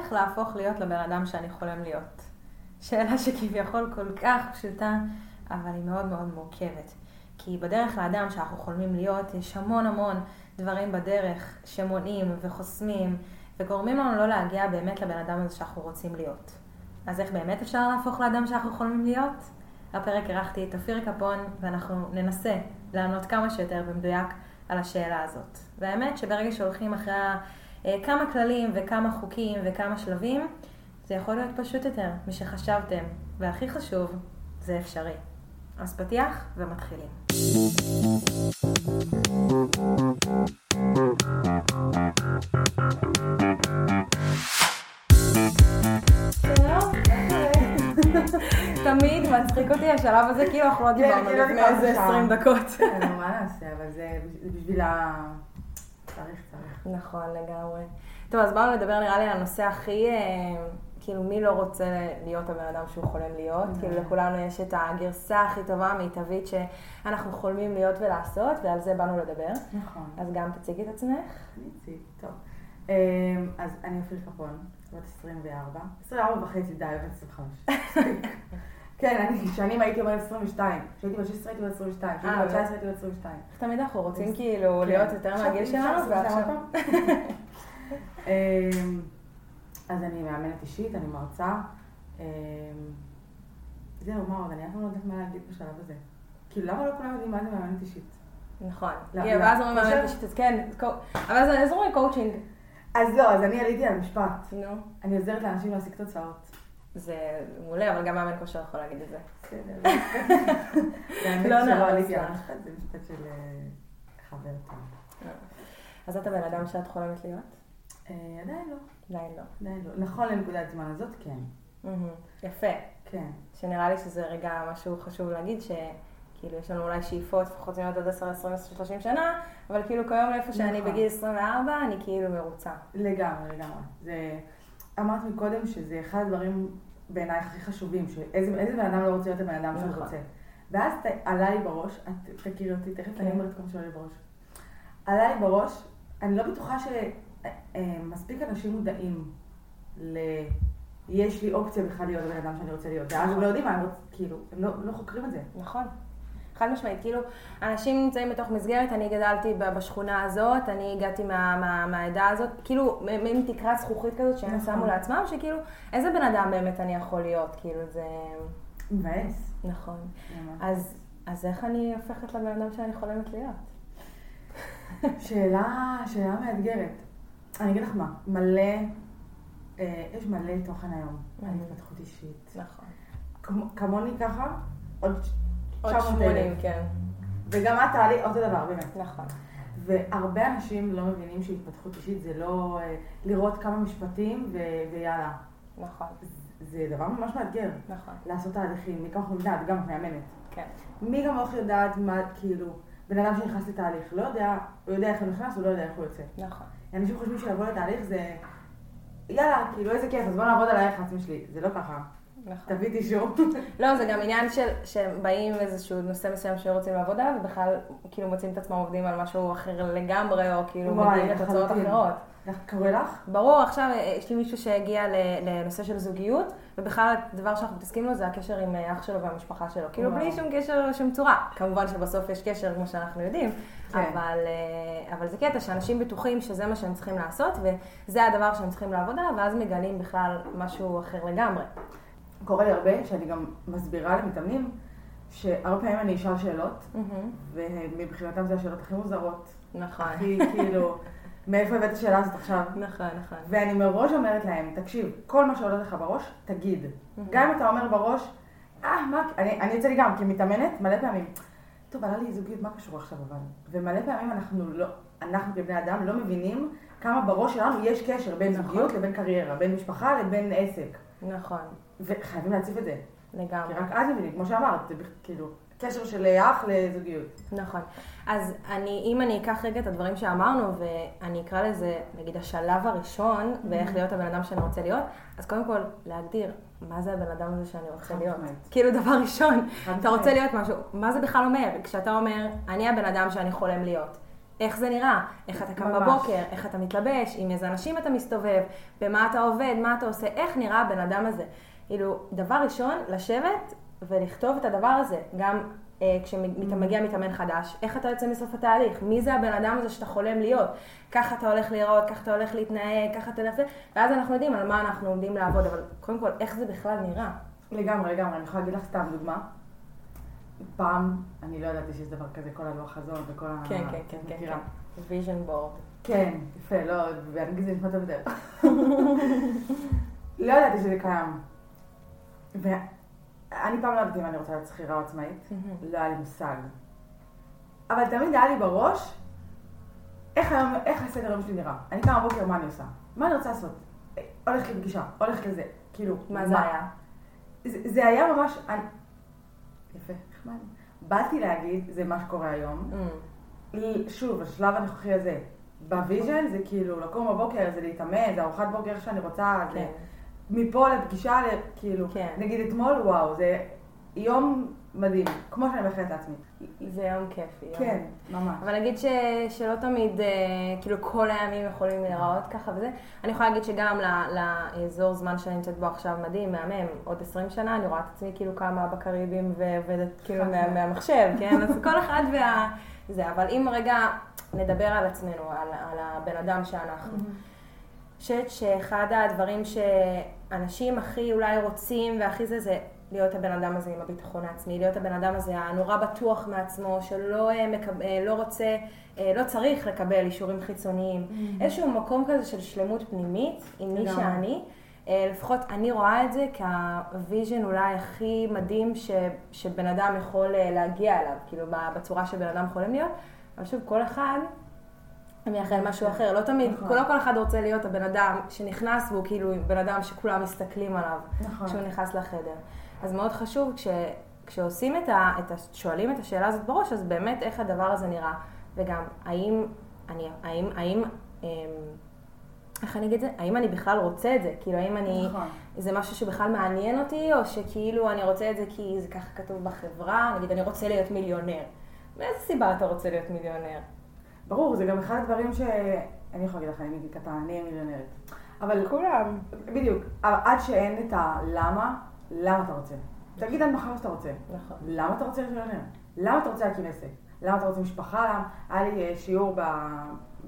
איך להפוך להיות לבן אדם שאני חולם להיות? שאלה שכביכול כל כך פשוטה, אבל היא מאוד מאוד מורכבת. כי בדרך לאדם שאנחנו חולמים להיות, יש המון המון דברים בדרך שמונעים וחוסמים, וגורמים לנו לא להגיע באמת לבן אדם הזה שאנחנו רוצים להיות. אז איך באמת אפשר להפוך לאדם שאנחנו חולמים להיות? הפרק אירחתי את אופיר קפון, ואנחנו ננסה לענות כמה שיותר במדויק על השאלה הזאת. והאמת שברגע שהולכים אחרי כמה כללים וכמה חוקים וכמה שלבים, זה יכול להיות פשוט יותר משחשבתם, והכי חשוב, זה אפשרי. אז פתיח ומתחילים. תמיד מצחיק אותי השלב הזה, כאילו אנחנו לא דיברנו כאילו לפני איזה שעה. 20 דקות. כן, מה נעשה, אבל זה זה בשביל ה... צריך, צריך. נכון, לגמרי. טוב, אז באנו לדבר נראה לי על הנושא הכי, אה, כאילו, מי לא רוצה להיות הבן אדם שהוא חולם להיות? כאילו, לכולנו יש את הגרסה הכי טובה, המיטבית, שאנחנו חולמים להיות ולעשות, ועל זה באנו לדבר. נכון. אז גם תציגי את עצמך. אני אציג, טוב. אמ, אז אני אופיר קפון, בת 24. 24 וחצי, די, בת 25. כן, אני הייתי אומרת 22. כשהייתי בת 16 הייתי בת 22. כשהייתי אה, בת 19 הייתי בת 22. איך תמיד אנחנו רוצים כאילו כן. להיות יותר מהגיל שלנו, ועכשיו... אמ, אז אני מאמנת אישית, אני מרצה. אמ, זהו, מה עוד? אני אף פעם לא יודעת מה להגיד בשלב הזה. כאילו, למה לא כולם יודעים מה זה מאמנת אישית? נכון. לא, כן, לא. ואז אומרים, "מאמנת אישית", אז כן, אבל אז אז אומרים קואוצ'ינג. אז לא, אז אני עליתי על משפט. נו. אני עוזרת לאנשים להשיג תוצאות. זה מעולה, אבל גם מאמן כושר יכול להגיד את זה. בסדר. לא שלא נהרוס עליתי על זה משפט של אה, חבר טוב. אז את הבן אדם שאת חולמת להיות? אה, עדיין לא, עדיין לא. עדיין לא. נכון לנקודת זמן הזאת, כן. יפה. כן. שנראה לי שזה רגע משהו חשוב להגיד, שכאילו יש לנו אולי שאיפות לפחות להיות עד 10, 20, 30 שנה, אבל כאילו כיום לאיפה שאני נכון. בגיל 24, אני כאילו מרוצה. לגמרי, לגמרי. זה... אמרת מקודם שזה אחד הדברים בעינייך הכי חשובים, שאיזה איזה בן אדם לא רוצה להיות הבן אדם שהוא נכון. רוצה. ואז ת- עלה לי בראש, את תכירי אותי, תכף כן. אני אומרת כל מה שעולה לי בראש. עלה לי בראש, אני לא בטוחה שמספיק אנשים מודעים ל... יש לי אופציה בכלל להיות הבן אדם שאני רוצה להיות. ואז הם לא יודעים מה הם רוצים, כאילו, הם לא, לא חוקרים את זה. נכון. חד משמעית, כאילו, אנשים נמצאים בתוך מסגרת, אני גדלתי בשכונה הזאת, אני הגעתי מה, מה, מהעדה הזאת, כאילו, מין תקרת זכוכית כזאת שהם נכון. שמו לעצמם, שכאילו, איזה בן אדם באמת אני יכול להיות, כאילו, זה... מבאס. נכון. אז, אז איך אני הופכת לבן אדם שאני חולמת להיות? שאלה, שאלה מאתגרת. אני אגיד לך מה, מלא, אה, יש מלא תוכן היום על. התפתחות אישית. נכון. כמו- כמוני ככה, עוד עוד 900,000. 80, כן. וגם את תעלי אותו דבר, באמת. נכון. והרבה אנשים לא מבינים שהתפתחות אישית זה לא אה, לראות כמה משפטים ו- ויאללה. נכון. זה דבר ממש מאתגר, נכון. לעשות תהליכים, מי כמוך יודעת, גם את מאמנת. כן. מי כמוך יודעת מה, כאילו, בן אדם שנכנס לתהליך, לא יודע, הוא יודע איך הוא נכנס, הוא לא יודע איך הוא יוצא. נכון. אנשים חושבים שלבוא לתהליך זה, יאללה, כאילו איזה כיף, אז בוא נעבוד על הערך העצמי שלי. זה לא ככה. נכון. תביא אישור. לא, זה גם עניין של, שבאים איזשהו נושא מסוים שרוצים לעבוד עליו, ובכלל כאילו מוצאים את עצמם עובדים על משהו אחר לגמרי, או כאילו מגיעים לתוצאות. אחרות. איך קורה לך? ברור, עכשיו אה, יש לי מישהו שהגיע לנושא של זוגיות, ובכלל הדבר שאנחנו מתעסקים לו זה הקשר עם אה, אח שלו והמשפחה שלו. כאילו. בלי שום קשר לשום צורה. כמובן שבסוף יש קשר, כמו שאנחנו יודעים, כן. אבל, אה, אבל זה קטע שאנשים בטוחים שזה מה שהם צריכים לעשות, וזה הדבר שהם צריכים לעבוד עליו, ואז מגלים בכלל משהו אחר לגמרי. קורה לי הרבה, שאני גם מסבירה למתאמנים, שהרבה פעמים אני אשאל שאלות, ומבחינתם זה השאלות הכי מוזרות. נכון. הכי כאילו, מאיפה הבאת את השאלה הזאת עכשיו? נכון, נכון. ואני מראש אומרת להם, תקשיב, כל מה שעולה לך בראש, תגיד. גם אם אתה אומר בראש, אה, מה, אני, אני יוצא לי גם כמתאמנת, מלא פעמים. טוב, עלה לי זוגיות, מה קשור עכשיו אבל? ומלא פעמים אנחנו לא, אנחנו כבני אדם לא מבינים כמה בראש שלנו יש קשר בין נכון. זוגיות לבין קריירה, בין משפחה לבין עסק. נכון, וחייבים להציף את זה. כי לגמרי. רק אז מבינים, כמו שאמרת, זה כאילו, קשר של אח לזוגיות. נכון. אז אני, אם אני אקח רגע את הדברים שאמרנו, ואני אקרא לזה, נגיד, השלב הראשון, ואיך להיות הבן אדם שאני רוצה להיות, אז קודם כל, להגדיר מה זה הבן אדם הזה שאני רוצה להיות. כאילו, דבר ראשון, אתה רוצה. להיות משהו, מה זה בכלל אומר? כשאתה אומר, אני הבן אדם שאני חולם להיות. איך זה נראה, איך אתה קם ממש. בבוקר, איך אתה מתלבש, עם איזה אנשים אתה מסתובב, במה אתה עובד, מה אתה עושה, איך נראה הבן אדם הזה. כאילו, דבר ראשון, לשבת ולכתוב את הדבר הזה. גם אה, כשמגיע מתאמן חדש, איך אתה יוצא מסוף התהליך, מי זה הבן אדם הזה שאתה חולם להיות. ככה אתה הולך להיראות, ככה אתה הולך להתנהג, ככה אתה הולך... זה, ואז אנחנו יודעים על מה אנחנו עומדים לעבוד, אבל קודם כל, איך זה בכלל נראה. לגמרי, לגמרי. אני יכולה להגיד לך סתם דוגמה. פעם, אני לא ידעתי שיש דבר כזה, כל הלוח חזון וכל ה... כן, כן, כן, כן. כן. vision board. כן, יפה, לא, באנגלית זה נשמע טוב יותר. לא ידעתי שזה קיים. ואני פעם לא ידעתי אם אני רוצה להיות שכירה עצמאית, לא היה לי מושג. אבל תמיד היה לי בראש, איך היום, איך הסדר היום שלי נראה. אני קמה בבוקר, מה אני עושה? מה אני רוצה לעשות? אה, הולכת לפגישה, הולכת לזה. כאילו, מה זה היה? זה, זה היה ממש... אני... יפה, נחמד. באתי להגיד, זה מה שקורה היום. Mm. שוב, השלב הנוכחי הזה, ב vision זה כאילו לקום בבוקר, זה להתאמן, זה ארוחת בוקר איך שאני רוצה, זה כן. מפה לפגישה, כאילו, כן. נגיד אתמול, וואו, זה יום מדהים, כמו שאני מאחלת לעצמי. זה יום כיפי. יום- כן, ממש. אבל נגיד ש, שלא תמיד, אה, כאילו כל הימים יכולים להיראות ככה וזה. אני יכולה להגיד שגם לאזור זמן שאני נמצאת בו עכשיו מדהים, מהמם, עוד 20 שנה אני רואה את עצמי כאילו קמה בקריבים ועובדת כאילו מה. מהמחשב, כן? אז כל אחד וה... זה, אבל אם רגע נדבר על עצמנו, על, על הבן אדם שאנחנו. חושבת שאחד הדברים שאנשים הכי אולי רוצים והכי זה, זה להיות הבן אדם הזה עם הביטחון העצמי, להיות הבן אדם הזה הנורא בטוח מעצמו, שלא אה, מקב... אה, לא רוצה, אה, לא צריך לקבל אישורים חיצוניים. איזשהו מקום כזה של שלמות פנימית עם מי. שאני. לפחות אני רואה את זה כוויז'ן אולי הכי מדהים ש... שבן אדם יכול להגיע אליו, כאילו בצורה שבן אדם חולם להיות. אבל שוב, כל אחד מייחל משהו אחר. לא תמיד, נכון. לא כל אחד רוצה להיות הבן אדם שנכנס והוא כאילו בן אדם שכולם מסתכלים עליו נכון. כשהוא נכנס לחדר. אז מאוד חשוב כש, כשעושים את ה, את ה... שואלים את השאלה הזאת בראש, אז באמת איך הדבר הזה נראה. וגם, האם אני, האם, האם, אמ, איך אני אגיד את זה? האם אני בכלל רוצה את זה? כאילו, האם אני... נכון. זה משהו שבכלל מעניין אותי, או שכאילו אני רוצה את זה כי זה ככה כתוב בחברה, נגיד אני רוצה להיות מיליונר. מאיזה סיבה אתה רוצה להיות מיליונר? ברור, זה גם אחד הדברים ש... אני יכולה להגיד לך, אני מגיל קטן, אני אהיה מיליונרת. אבל כולם. בדיוק, עד שאין את הלמה, למה אתה רוצה? תגיד עד מחר שאתה רוצה. נכון. למה אתה רוצה מיליונר? למה אתה רוצה להקים עסק? למה אתה רוצה משפחה? היה לי אה, שיעור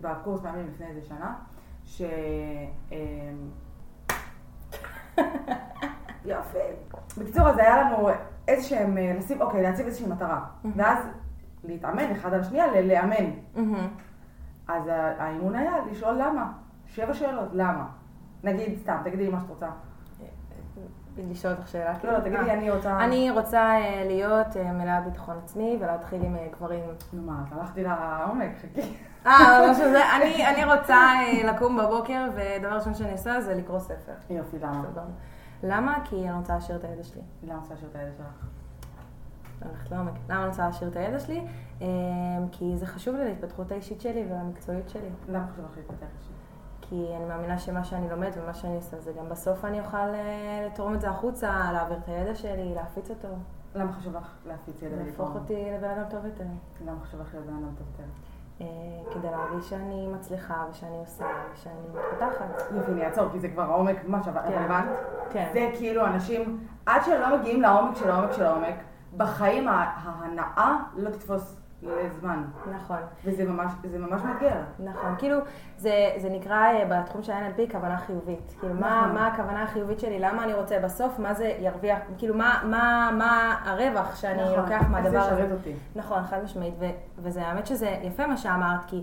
בקורס מאמנים לפני איזה שנה, ש... אמ, יופי. בקיצור, אז היה לנו איזה שהם, אה, לשים, אוקיי, להציב איזושהי מטרה. ואז להתאמן אחד על השנייה, ל- לאמן. מהמם. אז האימון היה לשאול למה. שבע שאלות, למה? נגיד, סתם, תגידי מה שאת רוצה. לשאול אותך שאלה. לא, כאילו? לא, תגידי, אה. אני רוצה... אני רוצה אה, להיות אה, מלאת ביטחון עצמי ולהתחיל עם גברים. נו מה, הלכתי לעומק, חכי. אה, משהו זה, אני, אני רוצה לקום בבוקר, ודבר ראשון שאני עושה זה לקרוא ספר. יופי, למה? למה? כי אני רוצה להשאיר את הידע שלי. למה רוצה להשאיר את הילד שלך? הולכת לעומק. למה אני רוצה להשאיר את הידע שלי? אה, כי זה חשוב לי להתפתחות האישית שלי ולמקצועיות שלי. למה חשוב לך להתפתח אישית? כי אני מאמינה שמה שאני לומדת ומה שאני עושה, זה גם בסוף אני אוכל אה, לתרום את זה החוצה, להעביר את הידע שלי, להפיץ אותו, למה חשוב לך להפיץ ידע להפוך? אותי לבן אדם טוב יותר. למה חשוב לך להיות בן אדם טוב יותר? אה, כדי להרגיש שאני מצליחה ושאני עושה ושאני מתפתחת. יופי, אני אעצור, כי זה כבר העומק, מה שווה, כן. כן. זה כאילו אנשים, עד שלא מגיעים לעומק של העומק של העומק, בחיים ההנאה לא תתפוס לזמן. נכון. וזה ממש, זה ממש מאתגר. נכון, כאילו, זה, זה נקרא אה, בתחום של NLP כוונה חיובית. כאילו, מה, נכון. מה הכוונה החיובית שלי? למה אני רוצה בסוף? מה זה ירוויח? כאילו, מה, מה, מה הרווח שאני נכון. לוקח מהדבר זה הזה? ישרת אותי. נכון, חד משמעית, ו- וזה האמת שזה יפה מה שאמרת, כי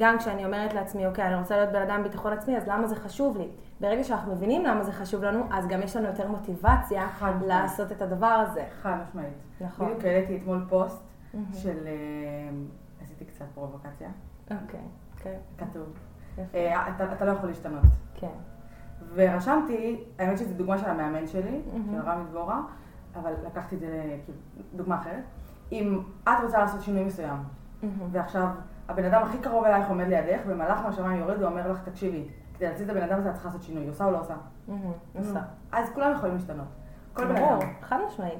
גם כשאני אומרת לעצמי, אוקיי, אני רוצה להיות בן אדם ביטחון עצמי, אז למה זה חשוב לי? ברגע שאנחנו מבינים למה זה חשוב לנו, אז גם יש לנו יותר מוטיבציה חד. לעשות את הדבר הזה. חד משמעית. נכון. בדיוק העליתי אתמול פוסט מהמם. של... אה, עשיתי קצת פרובוקציה. אוקיי, כן, כתוב. יפה. אה, אתה אתה לא יכול להשתנות. כן. ורשמתי, האמת שזו דוגמה של המאמן שלי, מהמם. של רמי דבורה, אבל לקחתי את זה כאילו, דוגמה אחרת. אם את רוצה לעשות שינוי מסוים, מהמם. ועכשיו הבן אדם הכי קרוב אלייך עומד לידך, ומלאך מהשמיים יורד ואומר לך, תקשיבי, כדי להציל את הבן אדם הזה את צריכה לעשות שינוי, עושה או לא עושה? עושה. אז כולם יכולים להשתנות. כל בן אדם. חד משמעית.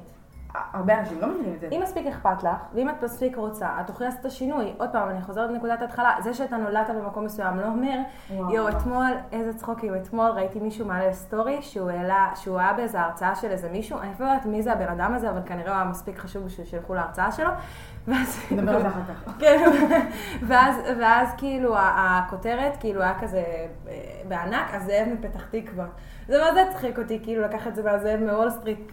הרבה אנשים לא מבינים את זה. אם מספיק אכפת לך, ואם את מספיק רוצה, את תוכלי לעשות את השינוי. עוד פעם, אני חוזרת לנקודת ההתחלה, זה שאתה נולדת במקום מסוים לא אומר. יואו, אתמול, איזה צחוקים, אתמול ראיתי מישהו מעלה סטורי, שהוא העלה, שהוא היה באיזה הרצאה של איזה מישהו, אני אפילו לא יודעת מי זה הבן אדם הזה, אבל כנראה הוא היה מספיק חשוב בשביל שילכו להרצאה שלו. ואז, נדבר על זה אחר כך. כן, ואז, ואז כאילו הכותרת, כאילו היה כזה אה, בענק, הזאב מפתח תקווה. זה מה זה הצחיק אותי, כאילו לקח את זה מהזאב מוול סטריט.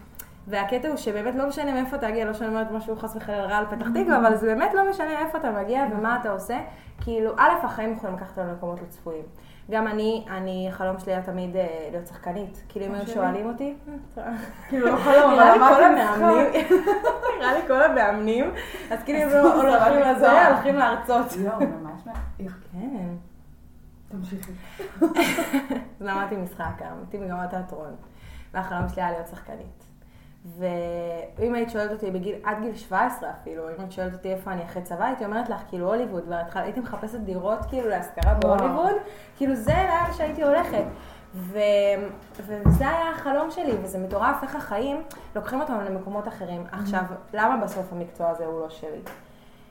והקטע הוא שבאמת לא משנה מאיפה אתה מגיע, לא שאני אומרת משהו חס וחלילה רע על פתח תקווה, אבל זה באמת לא משנה איפה אתה מגיע ומה אתה עושה. כאילו, א', החיים יכולים לקחת אותנו למקומות לא צפויים. גם אני, אני, החלום שלי היה תמיד אה, להיות שחקנית. כאילו, אם היו שלי. שואלים אותי, כאילו, לא חלום, אבל כל המאמנים. נראה לי כל המאמנים, אז כאילו הם לא הולכים הסבת לזה. הולכים להרצות. יואו, ממש מה... כן. תמשיכי. למדתי משחק, למדתי מגמת תיאטרון, והחלום שלי היה להיות שחקנית. ואם היית שואלת אותי בגיל, עד גיל 17 אפילו, אם היית שואלת אותי איפה אני אחרי צבא, הייתי אומרת לך, כאילו הוליווד, והתחל- הייתי מחפשת דירות כאילו להשכרה. בהוליווד, כאילו זה לאן שהייתי הולכת. ו... וזה היה החלום שלי, וזה מטורף איך החיים לוקחים אותנו למקומות אחרים. עכשיו, למה בסוף המקצוע הזה הוא לא שלי?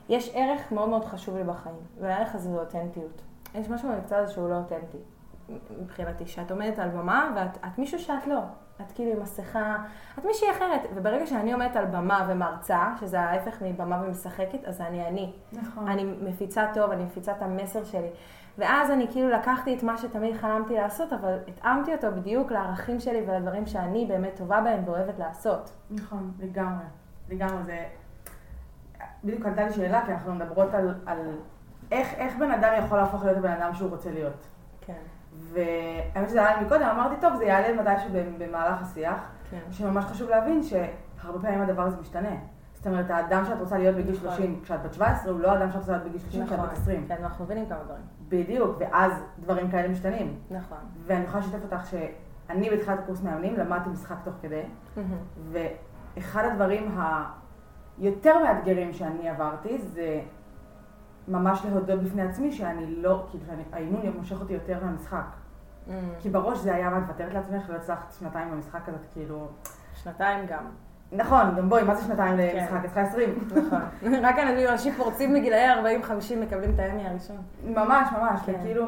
יש ערך מאוד מאוד חשוב לי בחיים, והערך הזה הוא אותנטיות. יש משהו במקצוע הזה שהוא לא אותנטי, מבחינתי, שאת עומדת על במה ואת את מישהו שאת לא. את כאילו עם מסכה, את מישהי אחרת. וברגע שאני עומדת על במה ומרצה, שזה ההפך מבמה ומשחקת, אז אני אני. נכון. אני מפיצה טוב, אני מפיצה את המסר שלי. ואז אני כאילו לקחתי את מה שתמיד חלמתי לעשות, אבל התאמתי אותו בדיוק לערכים שלי ולדברים שאני באמת טובה בהם ואוהבת לעשות. נכון, לגמרי. לגמרי, זה... בדיוק עלתה לי שאלה, כי אנחנו מדברות על, על איך, איך בן אדם יכול להפוך להיות הבן אדם שהוא רוצה להיות. כן, והאמת שזה עלה לי מקודם, אמרתי, טוב, זה יעלה מתישהו במהלך השיח, כן. שממש חשוב להבין שהרבה פעמים הדבר הזה משתנה. זאת אומרת, האדם שאת רוצה להיות בגיל נכון. 30 כשאת בת 17, הוא לא האדם שאת רוצה להיות בגיל 30 כשאת בת 20. כן, אנחנו מבינים כמה דברים. בדיוק, ואז דברים כאלה משתנים. נכון. ואני יכולה לשתף אותך שאני בתחילת הקורס מאמנים למדתי משחק תוך כדי, ואחד הדברים היותר מאתגרים שאני עברתי זה ממש להודות בפני עצמי שאני לא, כאילו שהאימון מושך אותי יותר מהמשחק. כי בראש זה היה, מה, את מוותרת לעצמך, לא הצלחת שנתיים במשחק הזה, כאילו... שנתיים גם. נכון, גם בואי, מה זה שנתיים כן. למשחק? את צריכה 20. נכון. רק אנשים פורצים בגילאי 40-50 מקבלים את הימי הראשון. ממש, ממש. וכאילו,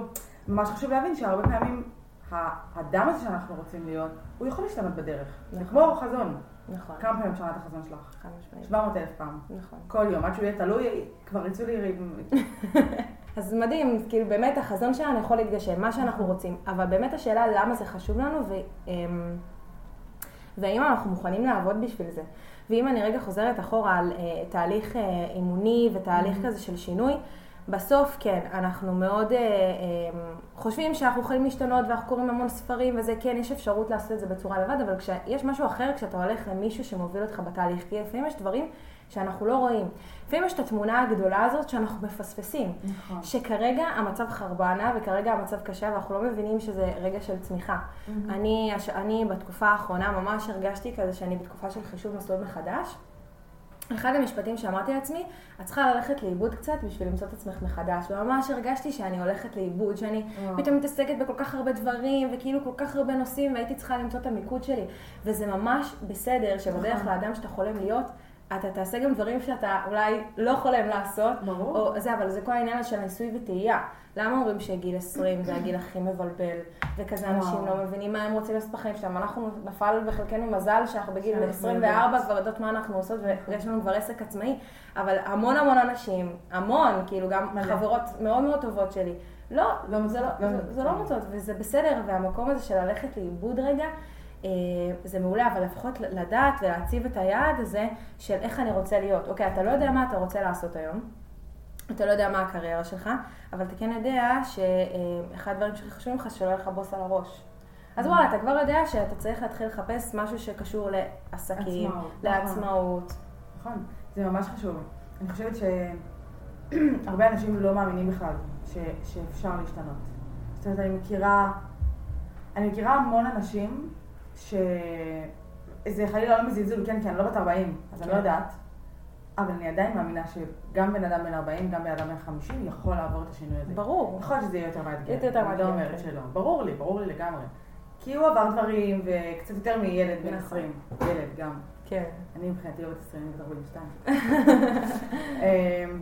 ממש חשוב להבין שהרבה פעמים האדם הזה שאנחנו רוצים להיות, הוא יכול להשתנות בדרך. זה נכון. כמו חזון. נכון. כמה פעמים שמעת את החזון שלך? חד משמעית. 700 אלף פעם. נכון. כל יום, עד שהוא יהיה תלוי, כבר יצאו לי... אז מדהים, כאילו באמת החזון שלנו יכול להתגשם, מה שאנחנו רוצים, אבל באמת השאלה למה זה חשוב לנו ו, אמ, והאם אנחנו מוכנים לעבוד בשביל זה. ואם אני רגע חוזרת אחורה על אה, תהליך אה, אימוני ותהליך כזה של שינוי, בסוף כן, אנחנו מאוד אה, אה, חושבים שאנחנו יכולים להשתנות ואנחנו קוראים המון ספרים וזה, כן, יש אפשרות לעשות את זה בצורה לבד, אבל כשיש משהו אחר כשאתה הולך למישהו שמוביל אותך בתהליך, כי לפעמים יש דברים שאנחנו לא רואים. לפעמים יש את התמונה הגדולה הזאת שאנחנו מפספסים. נכון. שכרגע המצב חרבנה וכרגע המצב קשה ואנחנו לא מבינים שזה רגע של צמיחה. אני, הש- אני בתקופה האחרונה ממש הרגשתי כזה שאני בתקופה של חישוב מסלול מחדש. אחד המשפטים שאמרתי לעצמי, את צריכה ללכת לאיבוד קצת בשביל למצוא את עצמך מחדש. וממש הרגשתי שאני הולכת לאיבוד, שאני וואו. פתאום מתעסקת בכל כך הרבה דברים, וכאילו כל כך הרבה נושאים, והייתי צריכה למצוא את המיקוד שלי. וזה ממש בסדר שבדרך נכון. לאדם שאתה חולם להיות, אתה תעשה גם דברים שאתה אולי לא חולם לעשות. ברור. או זה, אבל זה כל העניין של ניסוי וטעייה. למה אומרים שגיל 20 זה הגיל הכי מבלבל, וכזה. אנשים לא מבינים מה הם רוצים לעשות בחיים שלהם. אנחנו נפל בחלקנו מזל שאנחנו בגיל שאנחנו 24 יודעות. כבר יודעות מה אנחנו עושות, ויש לנו כבר עסק עצמאי, אבל המון המון אנשים, המון, כאילו גם. חברות מאוד מאוד טובות שלי, לא, לא זה לא, מוצאות, לא זה- לא מוצאות. וזה בסדר, והמקום הזה של ללכת לאיבוד רגע, זה מעולה, אבל לפחות לדעת ולהציב את היעד הזה של איך אני רוצה להיות. אוקיי, אתה לא יודע מה אתה רוצה לעשות היום, אתה לא יודע מה הקריירה שלך, אבל אתה כן יודע שאחד הדברים שהכי חשובים לך, שלא יהיה לך בוס על הראש. אז וואלה, אתה כבר יודע שאתה צריך להתחיל לחפש משהו שקשור לעסקים, עצמאות, לעצמאות. נכון, זה ממש חשוב. אני חושבת שהרבה אנשים לא מאמינים בכלל ש... שאפשר להשתנות. זאת אומרת, אני מכירה, אני מכירה המון אנשים ש... זה חלילה לא מזלזול, כן, כי אני לא בת 40, אז אני לא כן. יודעת. אבל אני עדיין מאמינה שגם בן אדם בן 40, גם בן אדם בן 50, יכול לעבור את השינוי הזה. ברור. יכול להיות שזה יהיה יותר מאתגר. יותר אני מאתגר, לא אומרת כן. שלא. ברור לי, ברור לי לגמרי. כי הוא עבר דברים, וקצת יותר מילד בן נכון. 20. ילד גם. כן. אני מבחינתי לא בת 20, אני בת 42. אמ,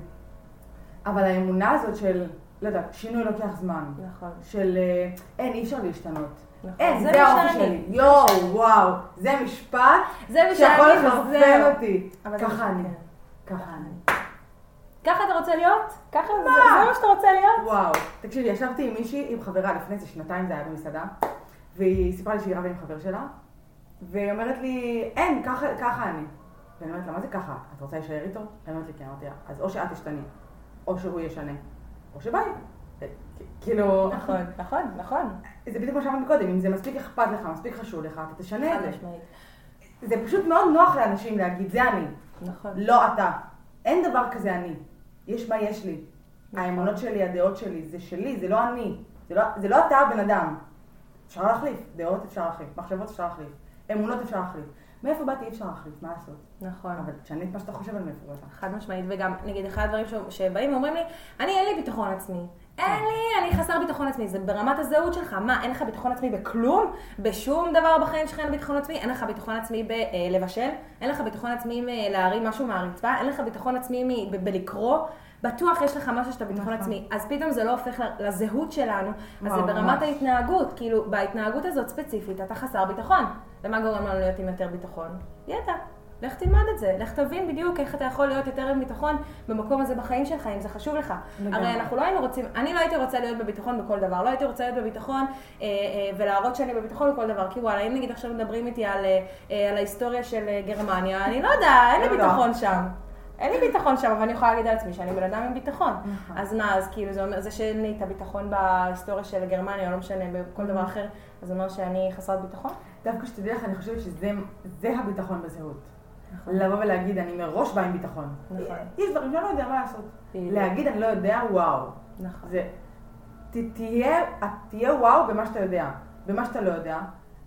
אבל האמונה הזאת של, לא יודעת, שינוי לוקח זמן. נכון. של אה, אין, אי אפשר להשתנות. נכון. אין, זה זה האופי. שלי. יואו, וואו, זה משפט זה שיכול לחרפן. אותי. ככה אני. כן. ככה אני. ככה אתה רוצה להיות? ככה זה זה מה שאתה רוצה להיות? וואו. תקשיבי, ישבתי עם מישהי, עם חברה לפני איזה שנתיים זה היה במסעדה, והיא סיפרה לי שהיא רבה עם חבר שלה, והיא אומרת לי, אין, ככה, ככה אני. ואני אומרת לה, מה זה ככה? את רוצה להישאר איתו? היא אומרת לי, כן, אמרתי לה, אז או שאת תשתני, או שהוא ישנה, או שביי. אה, כאילו, נכון, נכון, נכון. זה בדיוק מה שאמרתי קודם, אם זה מספיק אכפת לך, מספיק חשוב לך, אתה תשנה את זה. זה פשוט מאוד נוח לאנשים להגיד, זה אני, נכון. לא אתה. אין דבר כזה אני. יש מה יש לי. נכון. האמונות שלי, הדעות שלי, זה שלי, זה לא אני. זה לא, זה לא אתה הבן אדם. אפשר להחליף, דעות אפשר להחליף, מחשבות אפשר להחליף, אמונות אפשר להחליף. מאיפה באתי אי אפשר להחליף, מה לעשות? נכון. אבל תשני את מה שאתה חושב על מאיפה באת. חד משמעית, וגם, נגיד, אחד הדברים שבאים ואומרים לי, אני אין לי ביטחון עצמי. אין לי, אני חסר ביטחון עצמי. זה ברמת הזהות שלך. מה, אין לך ביטחון עצמי בכלום? בשום דבר בחיים שלך אין ביטחון עצמי? אין לך ביטחון עצמי בלבשל? אין לך ביטחון עצמי מלהרים משהו מהרצפה? אין לך ביטחון עצמי בלקרוא? בטוח יש לך משהו שאתה ביטחון נכון. עצמי. אז פתאום זה לא הופך לזהות שלנו, אז זה ברמת. ההתנהגות. כאילו, בהתנהגות הזאת ספציפית, אתה חסר ביטחון. ומה גורם לנו להיות עם יותר ביטחון? ידע. לך תלמד את זה, לך תבין בדיוק איך אתה יכול להיות יותר עם ביטחון במקום הזה בחיים שלך, אם זה חשוב לך. לגמרי. הרי אנחנו לא היינו רוצים, אני לא הייתי רוצה להיות בביטחון בכל דבר, לא הייתי רוצה להיות בביטחון אה, אה, ולהראות שאני בביטחון בכל דבר, כי וואלה, אם נגיד עכשיו מדברים איתי על, אה, אה, על ההיסטוריה של אה, גרמניה, אני לא יודע, אין לי לא יודע. ביטחון שם. אין לי ביטחון שם, אבל אני יכולה להגיד על עצמי שאני בן אדם עם ביטחון. נכון. אז מה, אז כאילו זה אומר, זה שאין לי את הביטחון בהיסטוריה של גרמניה, או לא משנה, בכל דבר אחר, אז זה אומר שאני חסרת ביטחון? דווקא שתדעי לך, אני חושבת שזה זה הביטחון בזהות. נכון. לבוא ולהגיד, אני מראש באה עם ביטחון. נכון. יש דברים שאני לא יודע מה לעשות. בדיוק. להגיד, אני לא יודע, וואו. נכון. זה, ת, תהיה, תהיה וואו במה שאתה יודע. במה שאתה לא יודע,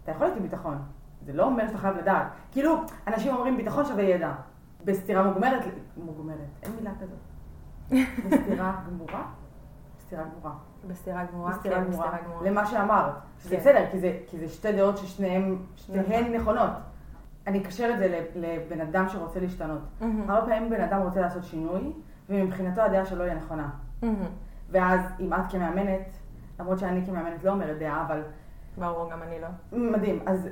אתה יכול להיות עם ביטחון. זה לא אומר שאתה חייב לדעת. כאילו, אנשים אומרים ביטחון שווה ידע. בסתירה מוגמרת, מוגמרת, אין מילה כזאת. בסתירה גמורה? בסתירה גמורה. בסתירה גמורה, בסתירה כן, גמורה. בסתירה גמורה. למה שאמרת. כן. בסדר, כי זה, כי זה שתי דעות ששתיהן שתיהן נכון. נכונות. אני אקשר את זה לבן אדם שרוצה להשתנות. מהמם. הרבה פעמים בן אדם רוצה לעשות שינוי, ומבחינתו הדעה שלו היא הנכונה. מהמם. ואז אם את כמאמנת, למרות שאני כמאמנת לא אומרת דעה, אבל ברור, גם אני לא. מדהים. אז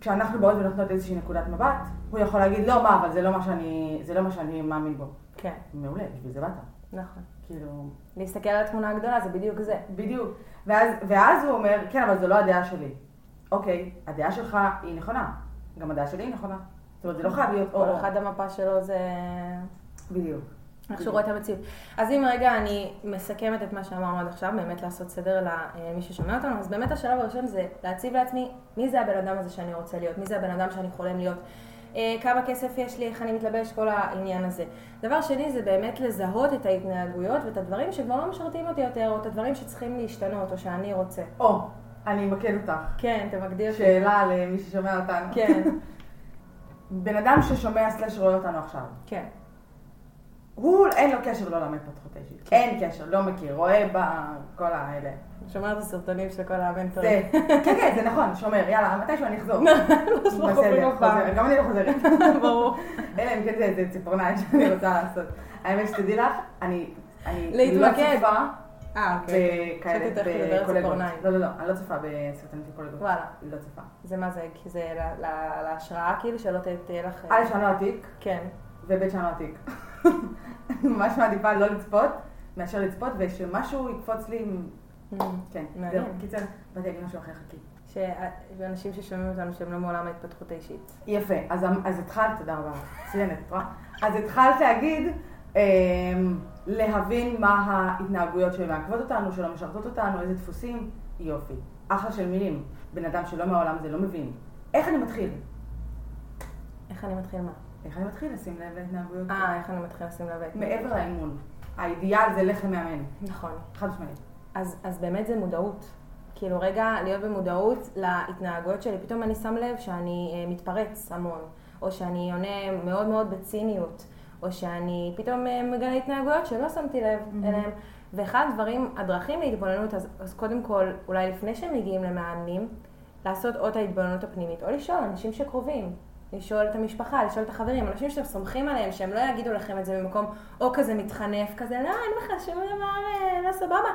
כשאנחנו באות ונותנות איזושהי נקודת מבט, הוא יכול להגיד, לא, מה, אבל זה לא מה שאני, זה לא מה שאני מאמין בו. כן, מעולה, בשביל זה באת. נכון. כאילו, להסתכל על התמונה הגדולה זה בדיוק זה. בדיוק. ואז, ואז הוא אומר, כן, אבל זו לא הדעה שלי. אוקיי, הדעה שלך היא נכונה. גם הדעה שלי היא נכונה. זאת אומרת, זה לא חייב להיות כל או... אחד המפה שלו זה... בדיוק. איך שהוא רואה את המציאות. אז אם רגע אני מסכמת את מה שאמרנו עד עכשיו, באמת לעשות סדר למי ששומע אותנו, אז באמת השלב הראשון זה להציב לעצמי מי זה הבן אדם הזה שאני רוצה להיות, מי זה הבן אדם שאני חולם להיות, אה, כמה כסף יש לי, איך אני מתלבש, כל העניין הזה. דבר שני זה באמת לזהות את ההתנהגויות ואת הדברים שכבר לא משרתים אותי יותר, או את הדברים שצריכים להשתנות, או שאני רוצה. או, אני אמקד אותך. כן, תמקדי אותי. שאלה למי ששומע אותנו. כן, בן אדם ששומע סלש רואה אותנו עכשיו, כן. הוא, אין לו קשר לא לעולם התפתחות האישית. כן. אין קשר, לא מכיר, רואה בכל האלה. שומע את הסרטונים של כל המנטורים. זה, כן, כן, זה נכון, שומר, יאללה, מתישהו אני אחזור. בסדר. חוזר, גם אני לא חוזרת. ברור. אלא אם כן זה ציפורניים שאני רוצה לעשות. האמת שתדעי לך, אני אני לא להתמקד. אה, אוקיי. חשבתי תכף לדבר על בקולגות. ציפורניים. לא, לא, לא, אני לא צופה בסרטונים של קולגות. וואלה. לא צופה. זה מה זה? כי זה לה- לה- להשראה כאילו, שלא תהיה לך... א', שאני לא עתיק, כן. וב', שאני לא עתיק. ממש מעדיפה לא לצפות, מאשר לצפות, ושמשהו יקפוץ לי, עם- כן, מעניין. זהו, קיצר, באתי להגיד משהו אחר, חכי. שאנשים ששומעים אותנו שהם לא מעולם ההתפתחות האישית. יפה, אז, התחלת, תודה רבה, מצוינת, את רואה? אז התחלת להגיד, להבין מה ההתנהגויות שמעכבות אותנו, שלא משרתות אותנו, איזה דפוסים, יופי. אחלה של מילים. בן אדם שלא מהעולם הזה לא מבין. איך אני מתחיל? איך אני מתחיל מה? איך אני מתחיל לשים לב להתנהגויות? אה, איך אני מתחיל לשים לב? מעבר לאימון. האידיאל זה לחם מאמן. נכון. חד משמעית. אז, אז באמת זה מודעות. כאילו רגע להיות במודעות להתנהגויות שלי. פתאום אני שם לב שאני אה, מתפרץ המון, או שאני עונה מאוד מאוד בציניות, או שאני פתאום אה, מגלה התנהגויות שלא שמתי לב Mhm. אליהם. ואחד הדברים, הדרכים להתבוננות, אז, אז קודם כל, אולי לפני שהם מגיעים למאמנים, לעשות או את ההתבוננות הפנימית, או לשאול אנשים שקרובים. לשאול את המשפחה, לשאול את החברים, אנשים שאתם סומכים עליהם, שהם לא יגידו לכם את זה במקום או כזה מתחנף, כזה, לא, אין לך שום דבר, אה, לא סבבה.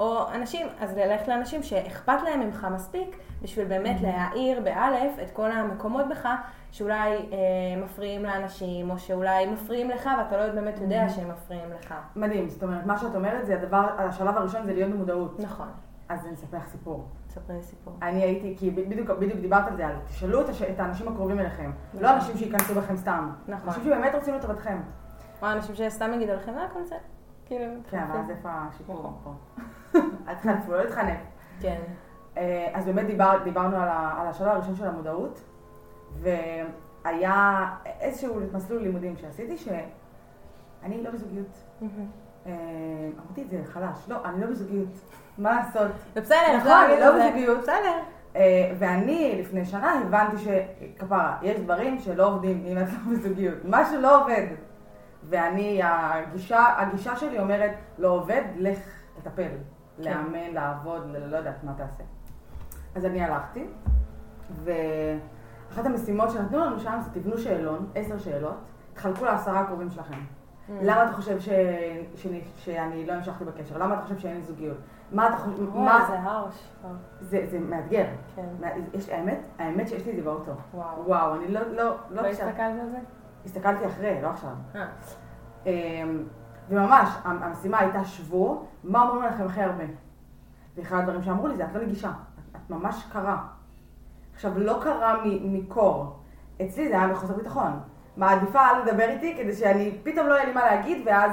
או אנשים, אז ללכת לאנשים שאכפת להם ממך מספיק, בשביל באמת Mm-hmm. להאיר באלף את כל המקומות בך, שאולי אה, מפריעים לאנשים, או שאולי מפריעים לך, ואתה לא באמת יודע Mm-hmm. שהם מפריעים לך. מדהים, זאת אומרת, מה שאת אומרת זה הדבר, השלב הראשון זה להיות במודעות. נכון. אז אני אספר לך סיפור. תספרי לי סיפור. אני הייתי, כי בדיוק, בדיוק דיברת על זה, על תשאלו את, הש- את האנשים הקרובים אליכם. לא אנשים שייכנסו בכם סתם. נכון. אנשים שבאמת רוצים לטובתכם. או אנשים שסתם יגידו לכם, אה, הכל זה. כאילו, כן, אבל אז איפה השיפור פה? אל תחנפו, לא להתחנף. כן. אה, אז באמת דיבר, דיברנו על, ה, על השלב הראשון של המודעות, והיה איזשהו מסלול לימודים שעשיתי, שאני לא בזוגיות. אה, אמרתי את זה חלש, לא, אני לא בזוגיות. מה לעשות? זה בסדר, נכון, להגיד לא. בזוגיות. בסדר. אה, ואני לפני שנה הבנתי שכפרה, יש דברים שלא עובדים אם את לא בזוגיות. משהו לא עובד. ואני, הגישה, הגישה שלי אומרת, לא עובד, לך תטפל. לאמן, לעבוד, לא יודעת מה תעשה. אז אני הלכתי, ואחת המשימות שנתנו לנו שם זה תבנו שאלון, עשר שאלות, תחלקו לעשרה הקרובים שלכם. למה אתה חושב ש... שאני... שאני לא המשכתי בקשר? למה אתה חושב שאין לי זוגיות? מה אתה חושב... מה... זה הרש. זה, זה מאתגר. כן. יש, האמת, האמת שיש לי את זה באוטו. וואו. וואו, אני לא, לא, לא לא. הסתכלת על זה? הסתכלתי אחרי, לא עכשיו. וממש, המ- המשימה הייתה שבו, מה אומרים לכם הכי הרבה? ואחד הדברים שאמרו לי זה, את לא נגישה, את, את ממש קרה. עכשיו, לא קרה מקור. אצלי זה היה מחוסר ביטחון. מעדיפה לדבר איתי כדי שאני, פתאום לא יהיה לי מה להגיד, ואז,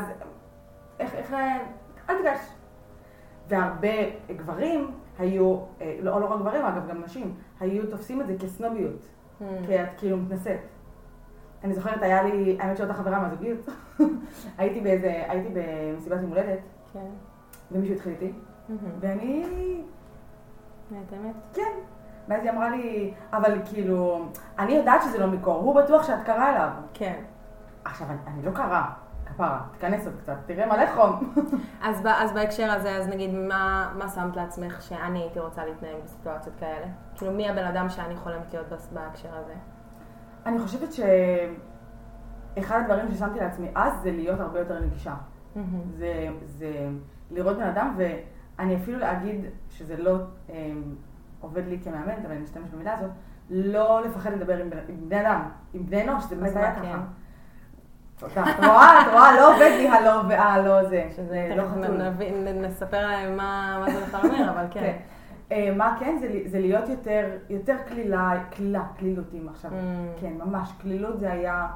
איך, איך, אל תיגש. והרבה גברים היו, אה, לא, לא רק גברים אגב, גם נשים, היו תופסים את זה כסנוביות. Hmm. כי את כאילו מתנשאת. אני זוכרת, היה לי, האמת שאותה חברה מהזוגיות, הייתי באיזה, הייתי במסיבת יום הולדת, כן. ומישהו התחיל איתי, ואני, את האמת? כן. ואז היא אמרה לי, אבל כאילו, אני יודעת שזה לא מקור, הוא בטוח שאת קרה אליו. כן. עכשיו, אני, אני לא קרה, כפרה, תיכנס עוד קצת, תראה מלא חום. אז, אז בהקשר הזה, אז נגיד, מה, מה שמת לעצמך שאני הייתי רוצה להתנהג בסיטואציות כאלה? כאילו, מי הבן אדם שאני חולמת להיות בהקשר הזה? אני חושבת שאחד הדברים ששמתי לעצמי אז זה להיות הרבה יותר נגישה. זה, זה לראות בן אדם, ואני אפילו להגיד שזה לא אה, עובד לי כמאמנת, אבל אני אשתמש במילה הזאת, לא לפחד לדבר עם, עם בני אדם, עם בני אנוש, זה באמת היה כן? ככה. תודה. את רואה, את רואה, לא עובד לי הלא והלא זה. שזה, לא חתול. נספר להם מה, מה זה בכלל אומר, אבל כן. אה, מה כן? זה, זה להיות יותר, יותר קלילה, קלילה, קלילותים עכשיו. Mm. כן, ממש. קלילות זה היה,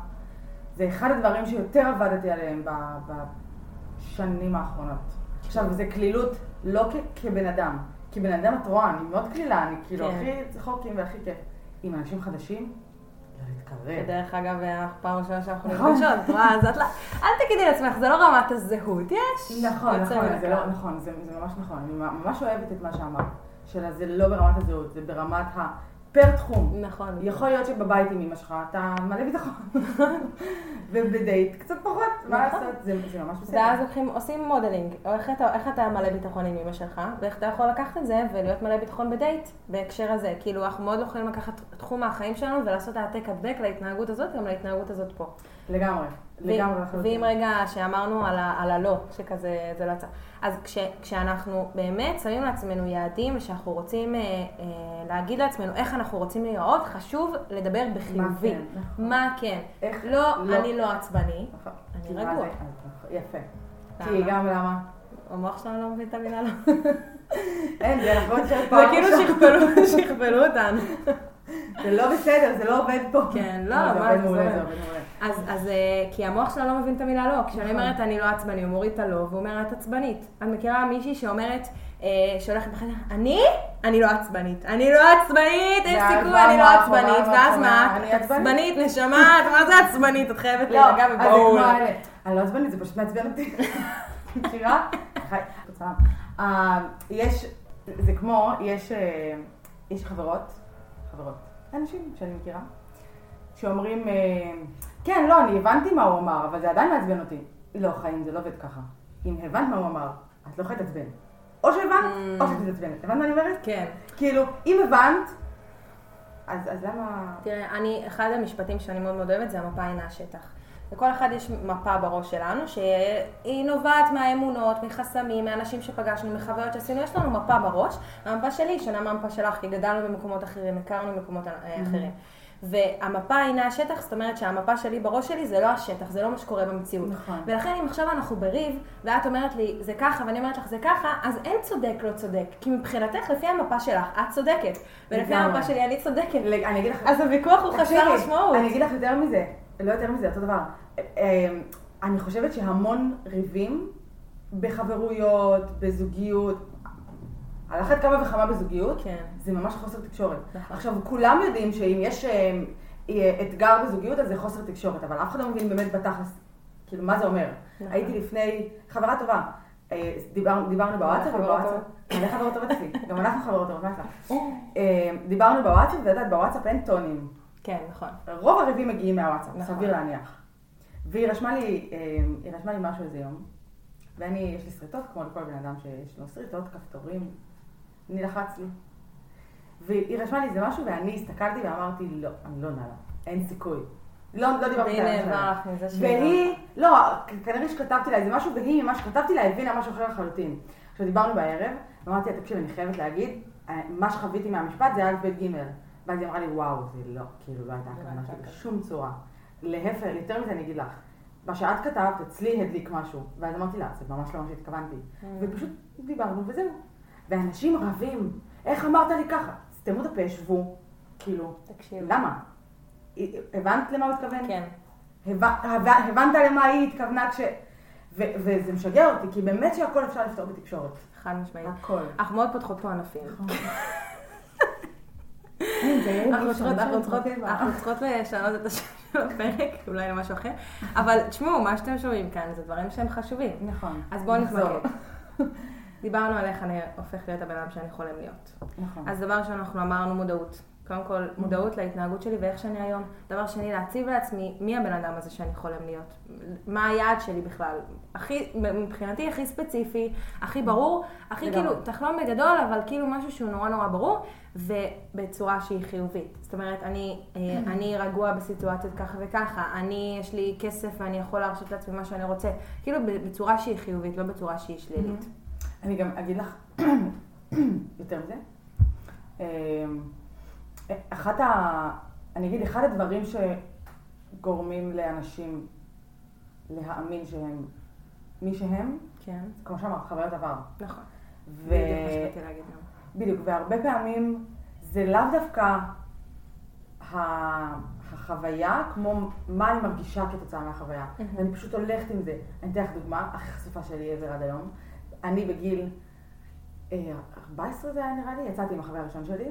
זה אחד הדברים שיותר עבדתי עליהם בשנים האחרונות. עכשיו, זה קלילות לא כ- כבן אדם. כבן אדם את רואה, אני מאוד קלילה, אני כאילו כן. הכי צחוקים והכי כיף. עם אנשים חדשים, לא להתקרב. ודרך אגב, אנחנו פעם ראשונה שאנחנו נכון. נפגשות, רואה, אז את לא, אל תגידי לעצמך, זה לא רמת הזהות, יש. נכון, נכון, לא. נכון, זה ממש נכון. אני ממש אוהבת את מה שאמרת. שלה זה לא ברמת הזהות, זה ברמת הפר תחום. נכון. יכול להיות שבבית עם אמא שלך אתה מלא ביטחון. ובדייט קצת פחות, מה נכון. לעשות? זה, זה ממש בסדר. ואז לוקחים, עושים modeling, איך אתה, איך אתה מלא ביטחון עם אמא שלך, ואיך אתה יכול לקחת את זה ולהיות מלא ביטחון בדייט, בהקשר הזה. כאילו, אנחנו מאוד לא יכולים לקחת תחום מהחיים שלנו ולעשות העתק הדבק להתנהגות הזאת, גם להתנהגות הזאת פה. לגמרי, לגמרי לחלוטין. ואם רגע שאמרנו על, ה, על הלא, שכזה זה לא יצא. אז כש, כשאנחנו באמת שמים לעצמנו יעדים ושאנחנו רוצים אה, אה, להגיד לעצמנו איך אנחנו רוצים להיראות, חשוב לדבר בחיובי. כן, נכון. מה כן. איך לא, לא. אני לא עצבני, נכון. אני מה רגוע. זה? יפה. למה? כי גם למה? המוח שלנו לא מבין את המילה לא. אין, זה נכון שיש זה כאילו. שכפלו, אותנו. זה לא בסדר, זה לא עובד פה. כן, לא, זה מה עובד זה מעולה? זה עובד מעולה. אז, אז אה, כי המוח שלה לא מבין את המילה לא. כשאני נכון. אומרת אני לא עצבני, הוא מוריד את הלא, והוא אומר את עצבנית. את מכירה מישהי שאומרת, אה, שהולכת בחדר, אני? אני לא עצבנית. אני לא עצבנית, אין סיכוי, אני לא עצבנית. ואז מה? את עצבנית? נשמה, את- מה זה עצבנית? את חייבת לא, להירגע ובואו. אני לא עצבנית, זה פשוט מעצבן אותי. מכירה? אה, יש, זה כמו, יש, חברות, חברות, אנשים שאני מכירה, שאומרים, כן, לא, אני הבנתי מה הוא אמר, אבל זה עדיין מעצבן אותי. לא, חיים, זה לא עובד ככה. אם הבנת מה הוא אמר, את לא יכולה להתעצבן. או שהבנת, Mm. או שאת מתעצבנת. הבנת מה אני אומרת? כן. כאילו, אם הבנת, אז, אז למה... תראה, אני, אחד המשפטים שאני מאוד מאוד אוהבת זה המפה היא מהשטח. לכל אחד יש מפה בראש שלנו, שהיא נובעת מהאמונות, מחסמים, מאנשים שפגשנו, מחוויות שעשינו, יש לנו מפה בראש. המפה שלי היא שונה מהמפה שלך, כי גדלנו במקומות אחרים, הכרנו במקומות אחרים. והמפה היא מהשטח, זאת אומרת שהמפה שלי בראש שלי זה לא השטח, זה לא מה שקורה במציאות. נכון. ולכן אם עכשיו אנחנו בריב, ואת אומרת לי זה ככה, ואני אומרת לך זה ככה, אז אין צודק לא צודק. כי מבחינתך, לפי המפה שלך, את צודקת. ולפי. המפה שלי אני צודקת. לג- אני אגיד לך... אז הוויכוח הוא חסר משמעות. אני אגיד לך יותר מזה, לא יותר מזה, אותו דבר. אה, אני חושבת שהמון ריבים בחברויות, בזוגיות, על אחת כמה וכמה בזוגיות, כן. זה ממש חוסר תקשורת. נכון. עכשיו, כולם יודעים שאם יש אה, אה, אתגר בזוגיות, אז זה חוסר תקשורת, אבל אף אחד לא מבין באמת בתכלס, כאילו, מה זה אומר. נכון. הייתי לפני, חברה טובה, אה, דיבר, דיברנו בוואטסאפ, ובוואטסאפ, מלא חברות טובות אצלי, גם אנחנו חברות טובות, מה? אה, דיברנו בוואטסאפ, ואת יודעת, בוואטסאפ אין טונים. כן, נכון. רוב הריבים מגיעים מהוואטסאפ, נכון. סביר להניח. והיא רשמה לי, אה, היא רשמה לי משהו איזה יום, ואני, יש לי שריטות, כמו לכל בן אדם שיש לו שריטות, כפתורים, לי. והיא רשמה לי איזה משהו, ואני הסתכלתי ואמרתי, לא, אני לא נעלה, אין סיכוי. לא, לא דיברתי והיא על זה. והיא, לא, כנראה שכתבתי לה איזה משהו, והיא, ממה שכתבתי לה, הבינה משהו אחר לחלוטין. עכשיו, דיברנו בערב, ואמרתי לה, תקשיב, אני חייבת להגיד, אה, מה שחוויתי מהמשפט זה היה בית ג' ואז היא אמרה לי, וואו, זה לא, כאילו, לא הייתה לא הכוונה הייתה שלי. בשום צורה. להפך, יותר מזה אני אגיד לך, מה שאת כתבת, אצלי הדליק משהו, ואז אמרתי לה, זה ממש לא מה שהתכוונתי. Mm. ופשוט דיברנו וזהו. ואנשים רבים, איך אמרת לי ככה? סתמו את הפה, שבו, כאילו, תקשיב. למה? הבנת למה הוא התכוון? כן. הבנ- הבנ- הבנת למה היא התכוונה כש... ו- וזה משגע אותי, כי באמת שהכל אפשר לפתור בתקשורת. חד משמעית. הכל. אנחנו מאוד פותחות פה ענפים. אנחנו אנחנו צריכות- לשנות את השם של הפרק, אולי למשהו אחר. אבל תשמעו, מה שאתם שומעים כאן זה דברים שהם חשובים. נכון. אז בואו נחזור. נתמקד. דיברנו על איך אני הופך להיות הבן אדם שאני חולם להיות. נכון. אז דבר ראשון, אנחנו אמרנו מודעות. קודם כל, מודעות להתנהגות שלי ואיך שאני היום. דבר שני, להציב לעצמי מי הבן אדם הזה שאני חולם להיות. מה היעד שלי בכלל. הכי, מבחינתי הכי ספציפי, הכי ברור, הכי. כאילו, תחלום בגדול, אבל כאילו משהו שהוא נורא נורא ברור, ובצורה שהיא חיובית. זאת אומרת, אני, אה, אני רגוע בסיטואציות ככה וככה, אני, יש לי כסף ואני יכול להרשות לעצמי מה שאני רוצה. כאילו בצורה שהיא חיובית, לא בצורה שהיא שלילית. אני גם אגיד לך יותר מזה. אמ, אחת ה... אני אגיד, אחד הדברים שגורמים לאנשים להאמין שהם מי שהם, כן, כמו שאמרת, חוויות עבר. נכון. ו... בדיוק מה שבאתי להגיד גם. בדיוק, והרבה פעמים זה לאו דווקא החוויה, כמו מה אני מרגישה כתוצאה מהחוויה. מהמם. ואני פשוט הולכת עם זה. אני אתן לך דוגמה, הכי חשופה שלי עבר עד היום. אני בגיל אה, 14 זה היה נראה לי, יצאתי עם החבר הראשון שלי.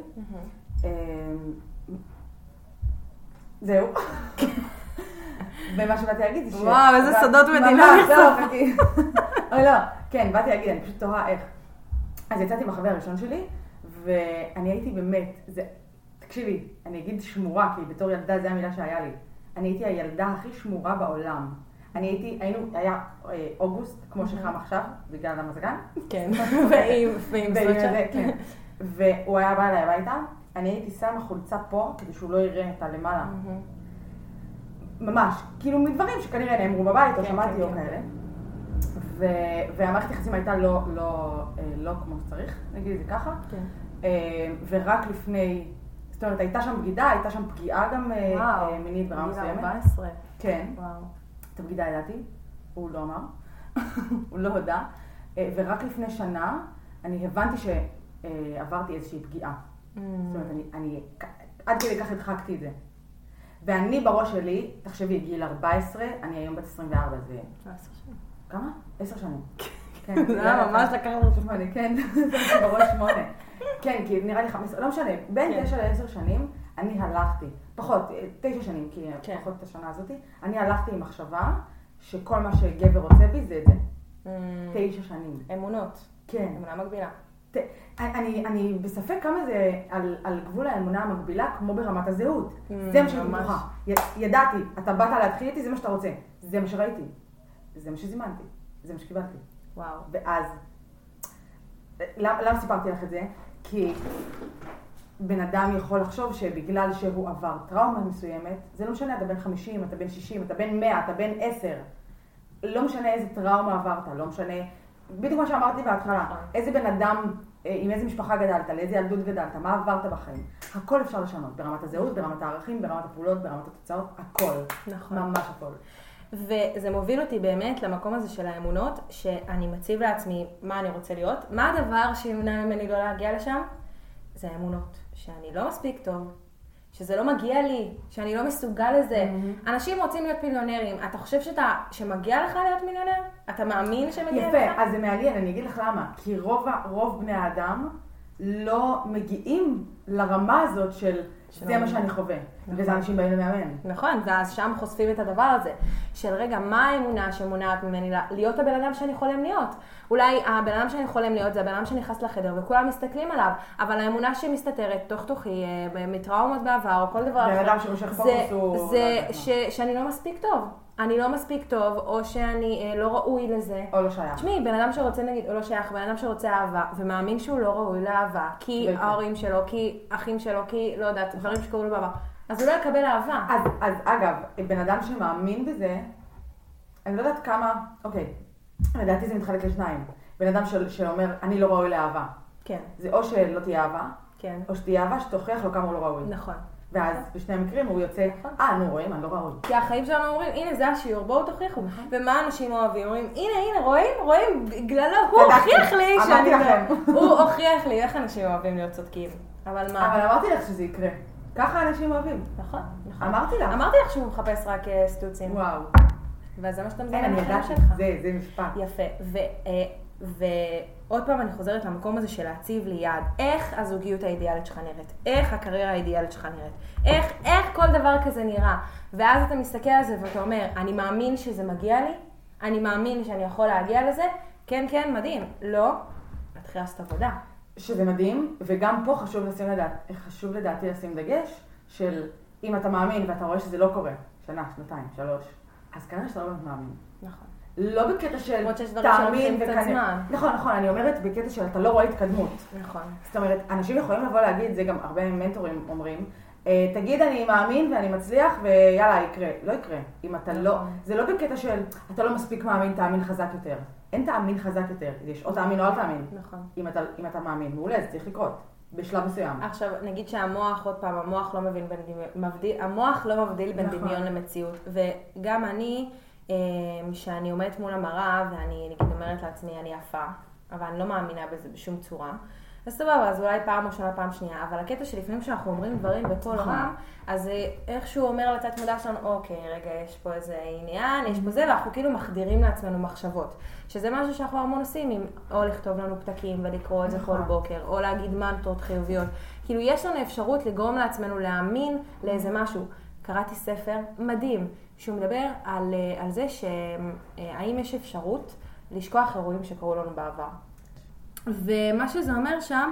אה, זהו. ומה שבאתי להגיד זה ש... וואו, איזה סודות מדינה. אוי, לא, כן, באתי להגיד, אני פשוט תוהה איך. אז יצאתי עם החבר הראשון שלי, ואני הייתי באמת, זה, תקשיבי, אני אגיד שמורה, כי בתור ילדה זו המילה שהיה לי. אני הייתי הילדה הכי שמורה בעולם. אני הייתי, היינו, היה אה, אוגוסט, כמו שחם עכשיו, בגלל המזגן. כן, ועם. זה, כן. והוא היה בא אליי הביתה, אני הייתי שמה חולצה פה, כדי שהוא לא יראה את הלמעלה. מהמם. ממש, כאילו מדברים שכנראה נאמרו בבית, או כן, שמעתי כן, או כן. כאלה. והמערכת יחסים הייתה לא, לא, אה, לא כמו שצריך, נגיד את זה ככה. כן. אה, ורק לפני, זאת אומרת, הייתה שם בגידה, הייתה שם פגיעה גם וואו, מינית ברמה מסוימת. 14. כן, וואו. את הבגידה ידעתי, הוא לא אמר, הוא לא הודה. אה, ורק לפני שנה אני הבנתי שעברתי איזושהי פגיעה. Mm. זאת אומרת, אני, אני עד כדי כך הדחקתי את זה. ואני בראש שלי, תחשבי, גיל 14, אני היום בת 24, זה עשר שנים. כמה? עשר שנים. כן, זה היה ממש לקח לנו שמונה, כן, בראש שמונה. כן, כי נראה לי 15, לא משנה, בין כן. תשע לעשר שנים, אני הלכתי, פחות, אה, תשע שנים, כי כן. פחות את השנה הזאתי, אני הלכתי עם מחשבה שכל מה שגבר רוצה בי זה את זה. Mm. תשע שנים. אמונות. כן. אמונה מגבילה. ת- אני, אני בספק כמה זה על, על גבול האמונה המקבילה, כמו ברמת הזהות. Mm, זה מה שאני. בטוחה. ידעתי, אתה באת להתחיל איתי, זה מה שאתה רוצה. זה מה שראיתי. זה מה שזימנתי. זה מה שקיבלתי. וואו. ואז, למה, למה סיפרתי לך את זה? כי בן אדם יכול לחשוב שבגלל שהוא עבר טראומה מסוימת, זה לא משנה, אתה בן 50, אתה בן 60, אתה בן 100, אתה בן 10. לא משנה איזה טראומה עברת, לא משנה, בדיוק מה שאמרתי בהתחלה, איזה בן אדם, אה, עם איזה משפחה גדלת, לאיזה ילדות גדלת, מה עברת בחיים. הכל אפשר לשנות, ברמת הזהות, ברמת הערכים, ברמת הפעולות, ברמת התוצאות, הכל. נכון. ממש הכל. וזה מוביל אותי באמת למקום הזה של האמונות, שאני מציב לעצמי מה אני רוצה להיות. מה הדבר שימנע ממני לא להגיע לשם? זה האמונות. שאני לא מספיק טוב, שזה לא מגיע לי, שאני לא מסוגל לזה. Mm-hmm. אנשים רוצים להיות מיליונרים. אתה חושב שאתה, שמגיע לך להיות מיליונר? אתה מאמין שמגיע לך? יפה, אז זה מעניין, אני אגיד לך למה. כי רוב, רוב בני האדם לא מגיעים לרמה הזאת של זה מה. שאני חווה. נכון. וזה אנשים באים למאמן. נכון, ואז שם חושפים את הדבר הזה. של רגע, מה האמונה שמונעת ממני לה- להיות הבן אדם שאני חולם להיות? אולי הבן אדם שאני חולם להיות זה הבן אדם שנכנס לחדר וכולם מסתכלים עליו, אבל האמונה שמסתתרת תוך תוכי, אה, מטראומות בעבר או כל דבר בן אחר, אדם שמושך פוקוס הוא... לא זה מה. ש, שאני לא מספיק טוב. אני לא מספיק טוב, או שאני אה, לא ראוי לזה. או לא שייך. תשמעי, בן אדם שרוצה, נגיד, הוא לא שייך, בן אדם שרוצה אהבה, ומאמין שהוא לא ראוי לאהבה, כי. ההורים שלו, כי אחים שלו, כי, לא יודעת, דברים שקרו לו בעבר, אז הוא לא יקבל אהבה. אז, אז אגב, בן אדם שמאמין בזה, אני לא יודעת כמה, אוקיי, לדעתי זה מתחלק לשניים. בן אדם של, שאומר, אני לא ראוי לאהבה. כן, זה או שלא תהיה אהבה, כן, או שתהיה אהבה שתוכיח לו כמה הוא לא ראוי. נכון. ואז בשני המקרים הוא יוצא, נכון. אה, נו, רואים, אני לא ראוי. כי החיים שלנו אומרים, הנה זה השיעור, בואו תוכיחו. נכון. ומה אנשים אוהבים? אומרים, הנה, הנה, רואים, רואים, בגללו, הוא. הוכיח לי אמרתי שאני לכם. לא... הוא הוכיח לי, איך אנשים אוהבים להיות צודקים. אבל מה? אבל אמרתי לך שזה יקרה. ככה אנשים אוהבים. נכון, נכון. אמרתי לך. אמרתי לך שהוא מחפש רק אה, סטוצים. וואו. וזה מה שאתה מזמן אני ידעתי, שלך. זה, זה משפט. יפה. ו, אה, ועוד פעם אני חוזרת למקום הזה של להציב לי יעד. איך הזוגיות האידיאלית שלך נראית? איך הקריירה האידיאלית שלך נראית? איך, איך כל דבר כזה נראה? ואז אתה מסתכל על זה ואתה אומר, אני מאמין שזה מגיע לי? אני מאמין שאני יכול להגיע לזה? כן, כן, מדהים. לא, נתחיל לעשות עבודה. שזה מדהים, וגם פה חשוב לשים לדעת, חשוב לדעתי לשים דגש של אם אתה מאמין ואתה רואה שזה לא קורה, שנה, שנתיים, שלוש, אז כנראה שאתה לא באמת מאמין. נכון. לא בקטע של קצת וכנראה-. נכון, נכון, אני אומרת בקטע של אתה לא רואה התקדמות. נכון. זאת אומרת, אנשים יכולים לבוא להגיד, זה גם הרבה מנטורים אומרים, "אה, תגיד אני מאמין ואני מצליח ויאללה יקרה. לא יקרה. אם אתה לא, נכון. זה לא בקטע של אתה לא מספיק מאמין, תאמין חזק יותר. אין תאמין חזק יותר, יש או תאמין או אל תאמין. נכון. אם אתה, אם אתה מאמין, מעולה, זה צריך לקרות. בשלב מסוים. עכשיו, נגיד שהמוח, עוד פעם, המוח לא מבין בין דמיון, המוח לא מבדיל בין נכון. דמיון למציאות. וגם אני, אה, שאני עומדת מול המראה, ואני נגיד אומרת לעצמי, אני יפה, אבל אני לא מאמינה בזה בשום צורה. אז סבבה, אז אולי פעם ראשונה, פעם שנייה, אבל הקטע שלפעמים כשאנחנו אומרים דברים בקול נכון. רם, אז אה, איכשהו אומר לתת מודע שלנו, אוקיי, רגע, יש פה איזה עניין, יש פה זה, ואנחנו כאילו מחדירים לעצמנו מחשבות. שזה משהו שאנחנו המון עושים, עם או לכתוב לנו פתקים ולקרוא את זה כל נכון. בוקר, או להגיד מנטרות חיוביות. כאילו, יש לנו אפשרות לגרום לעצמנו להאמין לאיזה משהו. קראתי ספר מדהים, שהוא מדבר על, אה, על זה שהאם יש אפשרות לשכוח אירועים שקרו לנו בעבר. ומה שזה אומר שם,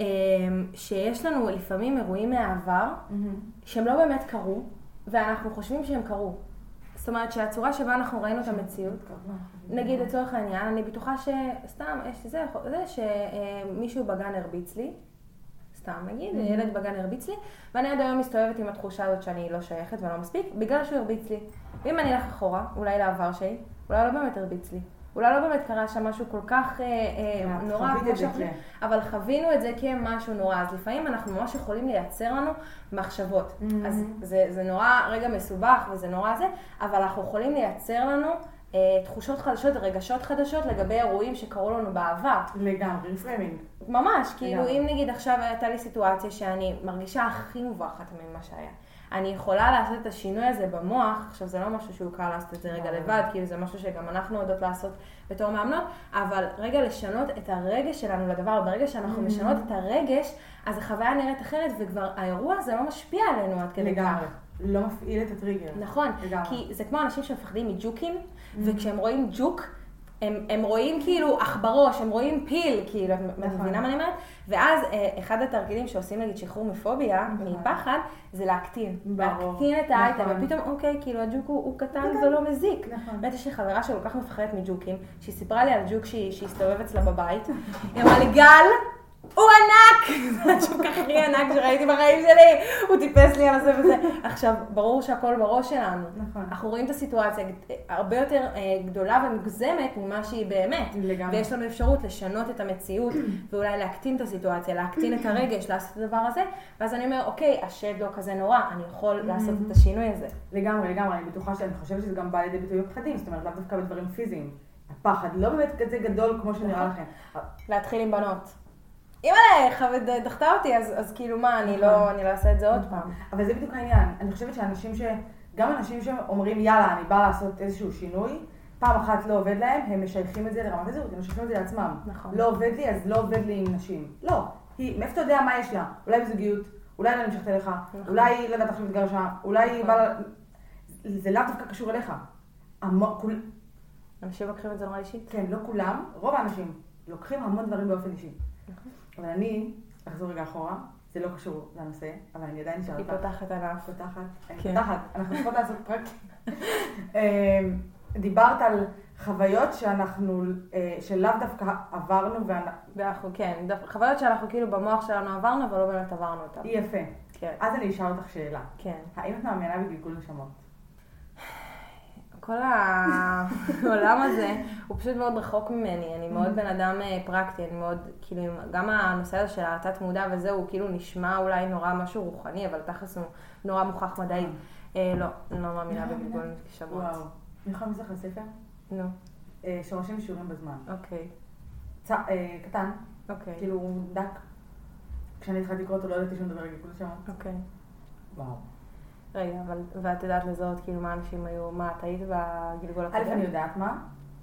אה, שיש לנו לפעמים אירועים מהעבר, שהם לא באמת קרו, ואנחנו חושבים שהם קרו. זאת אומרת שהצורה שבה אנחנו ראינו את המציאות, נגיד לצורך העניין, אני בטוחה שסתם, יש זה, זה שמישהו בגן הרביץ לי, סתם נגיד, ילד בגן הרביץ לי, ואני עד היום מסתובבת עם התחושה הזאת שאני לא שייכת ולא מספיק, בגלל שהוא הרביץ לי. ואם אני אלך אחורה, אולי לעבר שלי, אולי לא באמת הרביץ לי. אולי לא באמת קרה שם משהו כל כך אה, אה, כן, נורא, כמו שאנחנו- כן. אבל חווינו את זה כמשהו נורא, אז לפעמים אנחנו ממש יכולים לייצר לנו מחשבות. Mhm. אז זה, זה נורא רגע מסובך וזה נורא זה, אבל אנחנו יכולים לייצר לנו אה, תחושות חדשות, רגשות חדשות לגבי אירועים שקרו לנו בעבר. לגמרי, רפרמינג. ממש, כאילו לגמרי. אם נגיד עכשיו הייתה לי סיטואציה שאני מרגישה הכי מובכת ממה שהיה. אני יכולה לעשות את השינוי הזה במוח, עכשיו זה לא משהו שהוא קל לעשות את זה רגע. לבד, כאילו זה משהו שגם אנחנו יודעות לעשות בתור מאמנות, אבל רגע לשנות את הרגש שלנו לדבר, ברגע שאנחנו Mhm. משנות את הרגש, אז החוויה נראית אחרת, וכבר האירוע הזה לא משפיע עלינו עד כדי לגמרי. כך. לא מפעיל את הטריגר. נכון, לגמרי. כי זה כמו אנשים שמפחדים מג'וקים, וכשהם רואים ג'וק, הם, הם רואים כאילו עכברוש, הם רואים פיל, כאילו, את נכון. מבינה מה אני אומרת? ואז אה, אחד התרגילים שעושים נגיד שחרור מפוביה, נכון. מפחד, זה להקטין. ברור. להקטין את האייטם, נכון. ופתאום, אוקיי, כאילו הג'וק הוא, הוא קטן קטן. ולא מזיק. נכון. באמת יש לי חברה שכל כך מפחדת מג'וקים, שהיא סיפרה לי על ג'וק שהיא- שהסתובב אצלה בבית, היא אמרה לי, גל, הוא ענק! ענק! שהוא כך הכי ענק שראיתי בחיים שלי, הוא טיפס לי על זה וזה. עכשיו, ברור שהכל בראש שלנו. נכון. אנחנו רואים את הסיטואציה הרבה יותר אה, גדולה ומוגזמת ממה שהיא באמת. לגמרי. ויש לנו אפשרות לשנות את המציאות, ואולי להקטין את הסיטואציה, להקטין את הרגש, לעשות את הדבר הזה, ואז אני אומר, אוקיי, השד לא כזה נורא, אני יכול לעשות את השינוי הזה. לגמרי, לגמרי, אני בטוחה שאני חושבת שזה גם בא לידי ביטוי בפחדים, זאת אומרת, לאו דווקא בדברים פיזיים. הפחד לא באמת כזה גדול כמו שנראה לכם. להתחיל עם בנות. אימא'לה, חמד דחתה אותי, אז, אז כאילו מה, אני לא, אני לא אעשה את זה עוד פעם. אבל זה בדיוק העניין. אני חושבת שאנשים ש... גם אנשים שאומרים, יאללה, אני באה לעשות איזשהו שינוי, פעם אחת לא עובד להם, הם משייכים את זה לרמת הזהות, הם משייכים את זה לעצמם. נכון. לא עובד לי, אז לא עובד לי עם נשים. לא. היא, מאיפה אתה יודע מה יש לה? אולי בזוגיות, אולי לא נמשכת אליך, אולי היא לא יודעת עכשיו התגרשה, אולי היא באה... לה- זה לאו דווקא קשור אליך. המו- כול- אנשים לוקחים את זה נורא אישית. כן, לא כולם, רוב האנשים לוקחים המון דברים באופן אישי. נכון. אבל אני, אחזור רגע אחורה, זה לא קשור לנושא, אבל אני עדיין אשאל היא. פותחת ענף. פותחת, אני כן. פותחת, אנחנו צריכות לעשות פרק. אמ, דיברת על חוויות שאנחנו, אה, שלאו דווקא עברנו, ואנחנו, כן, חוויות שאנחנו כאילו במוח שלנו עברנו, אבל לא באמת עברנו אותן. יפה. כן, אז אני אשאל אותך שאלה. כן. האם את מאמינה בגלגול נשמות? כל העולם הזה הוא פשוט מאוד רחוק ממני, אני מאוד בן אדם אה, פרקטי, אני מאוד, כאילו, גם הנושא הזה של התת מודע וזה, הוא כאילו נשמע אולי נורא משהו רוחני, אבל תכלס הוא נורא מוכח מדעית. אה, לא, אני לא מאמינה בגלגול נשמות. וואו. אני יכולה להמשיך לספר? נו, אה, שורשים ושיעורים בזמן. אוקיי, אה, קטן, אוקיי, כאילו דק. כשאני התחלתי לקרוא אותו לא ידעתי שום דבר על גלגול נשמות. אוקיי. וואו. רגע, אבל, ואת יודעת לזהות כאילו מה אנשים היו, מה את היית בגלגול הקודם? א', אני יודעת מה.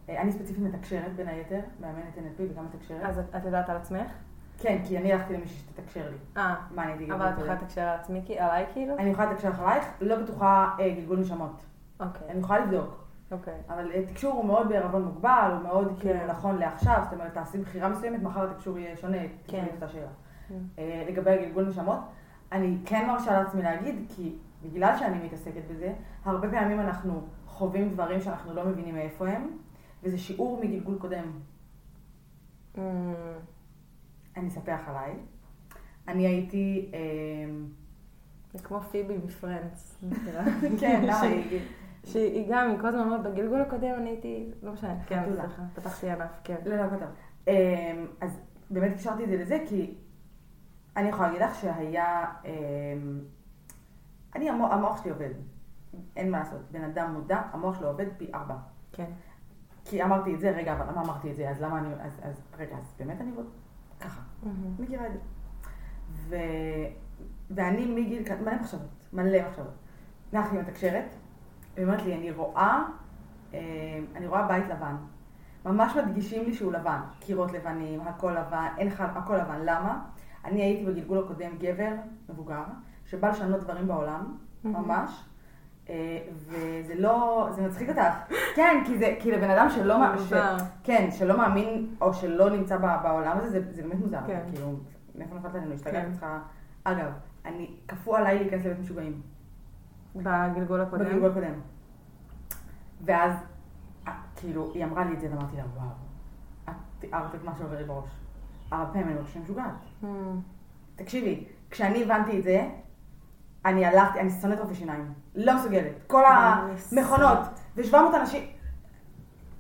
אה, אני ספציפית מתקשרת בין היתר, מאמנת NLP וגם מתקשרת. אז את, את יודעת על עצמך? כן, כי אני הלכתי למישהי שתתקשר לי. אה, מה אני אגיד? אבל את יכולה לתקשר על עצמי, עליי כאילו? אני יכולה לתקשר אחרייך, לא בטוחה אה, גלגול נשמות. אוקיי, אני יכולה לבדוק. אוקיי. אבל אה, תקשור הוא מאוד בערבון מוגבל, הוא מאוד כאילו כן. נכון לעכשיו, זאת אומרת, תעשי בחירה מסוימת, מחר התקשור יהיה שונה, כן. תקראי את אותה שאלה. כן. אה, לגבי הגלגול נשמות, אני כן מרשה לעצמי להגיד, כי בגלל שאני מתעסקת בזה, הרבה פעמים אנחנו חווים דברים שאנחנו לא מבינים מאיפה הם, וזה שיעור מגלגול קודם. Mm, אני אספח עליי. אני הייתי... אה, זה כמו פיבי מפרנדס. מכירה? כן, למה? היא- שהיא גם, היא כל הזמן אומרת, בגלגול הקודם אני הייתי, לא משנה, כן. סליחה, פתחתי ענף, כן. לא, לא, כתב. אמ, אז באמת קשרתי את זה לזה, כי אני יכולה להגיד לך שהיה... אני, המוח, המוח שלי עובד. אין מה לעשות. בן אדם מודע, המוח שלו עובד פי ארבע. כן. כי אמרתי את זה, רגע, אבל למה אמרתי את זה? אז למה אני... אז, אז רגע, אז באמת אני... רוצה- ככה. מהמם. מכירה את זה. ו... ואני מגיל... מלא מחשבות. מלא מחשבות. הלכתי מתקשרת, והיא אומרת לי, אני רואה... אמ, אני רואה בית לבן. ממש מדגישים לי שהוא לבן. קירות לבנים, הכל לבן, אין לך, הכל לבן. למה? אני הייתי בגלגול הקודם גבר מבוגר, שבא לשנות דברים בעולם, ממש. אה, וזה לא, זה מצחיק אותך. כן, כי זה, כי לבן אדם שלא, מא- ש. כן, שלא מאמין, או שלא נמצא בעולם הזה, זה, זה באמת מוזר. כן. כאילו, מאיפה נפלת עלינו? השתגעת כן. צריכה... אגב, אני, כפו עליי להיכנס לבית משוגעים. בגלגול הקודם. בגלגול הקודם. ואז, אה, כאילו, היא אמרה לי את זה, ואמרתי לה, וואו, את תיארת את מה שעובר לי בראש. הרבה פעמים אני שאני משוגעת. תקשיבי, כשאני הבנתי את זה, אני הלכתי, אני שונאת רופאי שיניים. לא מסוגלת. כל המכונות, ו-700 אנשים...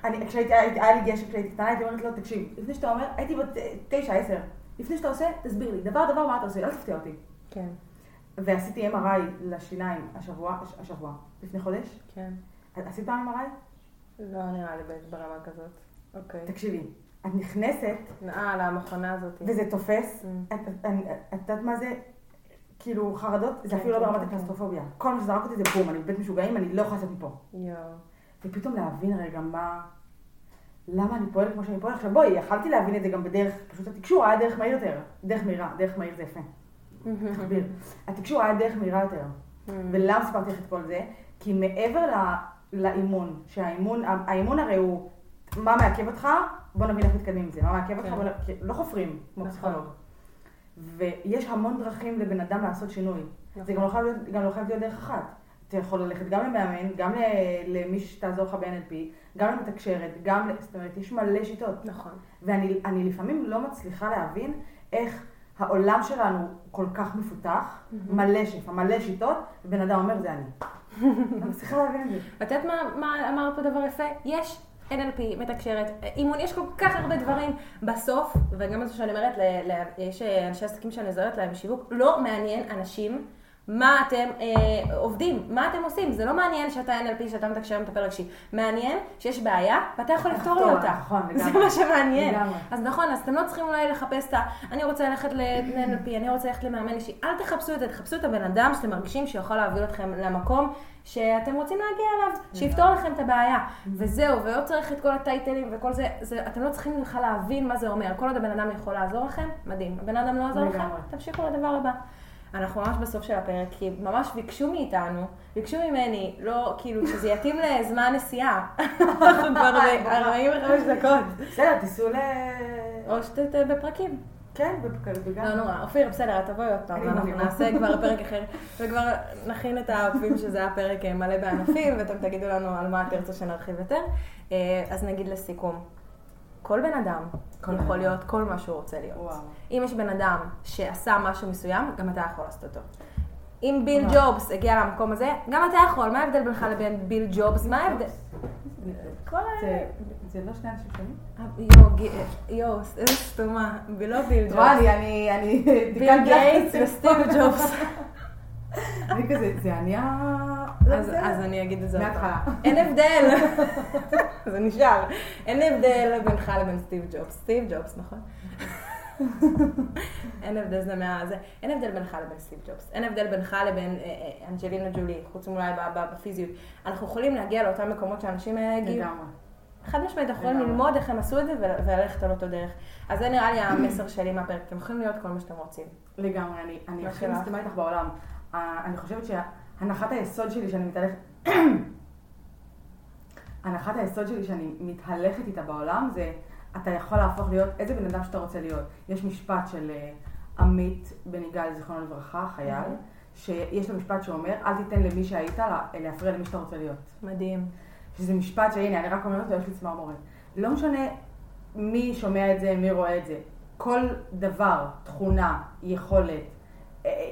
אני, כשהייתי, הייתי- היה לי גשם כשהייתי קטנה, הייתי אומרת לו, תקשיב, לפני שאתה אומר, הייתי בת תשע, עשר, לפני שאתה עושה, תסביר לי, דבר דבר מה אתה עושה, אל תפתיע אותי. כן, ועשיתי MRI לשיניים השבוע, הש- השבוע, לפני חודש. כן. עשית פעם MRI? לא נראה לי ברמה כזאת. אוקיי. תקשיבי, את נכנסת, אה, למכונה הזאת. וזה תופס, Mm. את יודעת מה זה? כאילו חרדות, זה כן, אפילו לא כן, ברמת כן, הקלסטרופוביה. כל מה שזרק אותי זה בום, אני בבית משוגעים, אני לא יכולה לצאת מפה. ופתאום להבין רגע מה... למה אני פועלת כמו שאני פועלת. עכשיו בואי, יכלתי להבין את זה גם בדרך, פשוט התקשור היה דרך מהיר יותר. דרך מהירה, דרך מהיר זה יפה. תחביר. התקשור היה דרך מהירה יותר. ולמה סיפרתי לך את כל זה? כי מעבר לאימון, שהאימון, האימון הרי הוא, מה מעכב אותך? בוא נבין איך מתקדמים עם זה. מה מעכב אותך? לא חופרים, כמו נכון. פסיכולוג. ויש המון דרכים לבן אדם לעשות שינוי. זה נכון. גם לא חייב להיות, גם לא חייב להיות דרך אחת. אתה יכול ללכת גם למאמן, גם למי שתעזור לך ב-NLP, גם למתקשרת, גם, זאת אומרת, יש מלא שיטות. נכון. ואני אני לפעמים לא מצליחה להבין איך העולם שלנו כל כך מפותח, מלא שפע, מלא שיטות, ובן אדם אומר, זה אני. אני צריכה להבין את זה. את יודעת מה, מה אמרת פה דבר יפה? יש NLP, מתקשרת, אימון, יש כל כך הרבה דברים. בסוף, וגם זה שאני אומרת, יש אנשי עסקים שאני עוזרת להם בשיווק, לא מעניין אנשים מה אתם אה, עובדים, מה אתם עושים, זה לא מעניין שאתה NLP, שאתה מתקשר עם מטפל רגשי, מעניין שיש בעיה ואתה יכול לפתור לי אותה, נכון, זה לגמרי. מה שמעניין, לגמרי. אז נכון, אז אתם לא צריכים אולי לחפש את ה... אני רוצה ללכת ל-NLP, אני רוצה ללכת למאמן אישי. אל תחפשו את זה, תחפשו את הבן אדם שאתם מרגישים שיכול להביא אתכם למקום שאתם רוצים להגיע אליו, שיפתור לכם את הבעיה. וזהו, ולא צריך את כל הטייטלים וכל זה, זה אתם לא צריכים בכלל להבין מה זה אומר. כל עוד הבן אדם יכול לעזור לכם, מדהים. הבן אדם לא יעזור לכם. תמשיכו לדבר הבא. אנחנו ממש בסוף של הפרק, כי ממש ביקשו מאיתנו, ביקשו ממני, לא, כאילו, שזה יתאים לזמן נסיעה. אנחנו כבר ב-45 דקות. בסדר, תיסעו ל... או שאתם בפרקים. כן, בגלל. לא נורא. אופיר, בסדר, תבואי עוד פעם, אנחנו. נעשה כבר פרק אחר, וכבר נכין את העוקבים שזה היה פרק אה, מלא בענפים, ואתם תגידו לנו על מה תרצו שנרחיב יותר. אה, אז נגיד לסיכום, כל בן אדם כל יכול בן. להיות כל מה שהוא רוצה להיות. וואו. אם יש בן אדם שעשה משהו מסוים, גם אתה יכול לעשות אותו. אם ביל וואו. ג'ובס הגיע למקום הזה, גם אתה יכול. מה ההבדל בינך לבין ביל ג'ובס? מה ההבדל? כל ה... זה- לא שני אנשים שונים? יואו, ג- יואו, איזה סתומה. לא ביל ג'ובס. וואי, אני, ביל גייטס. וסטיב ג'ובס. אני כזה, זה אני ה... אז, זה- אז אני אגיד את זה מההתחלה. אין הבדל, זה נשאר. אין הבדל בינך לבין סטיב ג'ובס. סטיב ג'ובס, נכון? אין הבדל, זה מה... זה, אין הבדל בינך לבין סטיב ג'ובס. אין הבדל בינך לבין אה, אה, אנג'לינה ג'ולי, חוץ מאולי בפיזיות. אנחנו יכולים להגיע לאותם מקומות שהאנשים האלה הגיעו. חד משמעית, אנחנו יכולים. ללמוד איך הם עשו את זה ול- וללכת על אותו דרך. אז זה נראה לי המסר שלי מהפרק. אתם יכולים להיות כל מה שאתם רוצים. לגמרי, אני, הכי? מסכימה איתך בעולם. אה, אני חושבת שהנחת היסוד שלי שאני מתהלכת... הנחת היסוד שלי שאני מתהלכת איתה בעולם זה אתה יכול להפוך להיות איזה בן אדם שאתה רוצה להיות. יש משפט של אה, עמית בן יגאל, זיכרונו לברכה, חייל. שיש לו משפט שאומר, אל תיתן למי שהיית לה- להפריע למי שאתה רוצה להיות. מדהים. שזה משפט שהנה, אני רק אומרת אותו, יש לי צמרמורת. לא משנה מי שומע את זה, מי רואה את זה. כל דבר, תכונה, יכולת, אה, אה,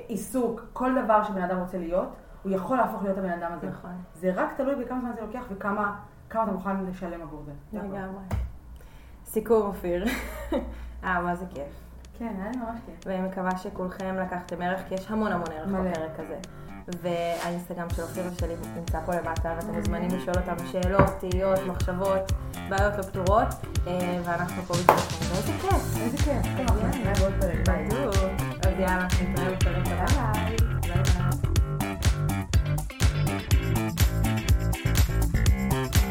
עיסוק, כל דבר שבן אדם רוצה להיות, הוא יכול להפוך להיות הבן אדם הזה. נכון. זה רק תלוי בכמה זמן זה לוקח וכמה כמה אתה מוכן לשלם עבור זה. לגמרי. סיכום, אופיר. אה, מה זה כיף. כן, היה לי ממש כיף. ואני מקווה שכולכם לקחתם ערך, כי יש המון המון ערך. בפרק הזה. והאינסטגרם של אופיר ושלי נמצא פה למטה, ואתם מוזמנים לשאול אותם שאלות, תהיות, מחשבות, בעיות לא פתורות, אה, ואנחנו פה בשבילכם. ואיזה כיף. איזה כיף. בעוד פרק. ביי. בדיוק. אז יאללה, נתראה בפרק הבא. ביי.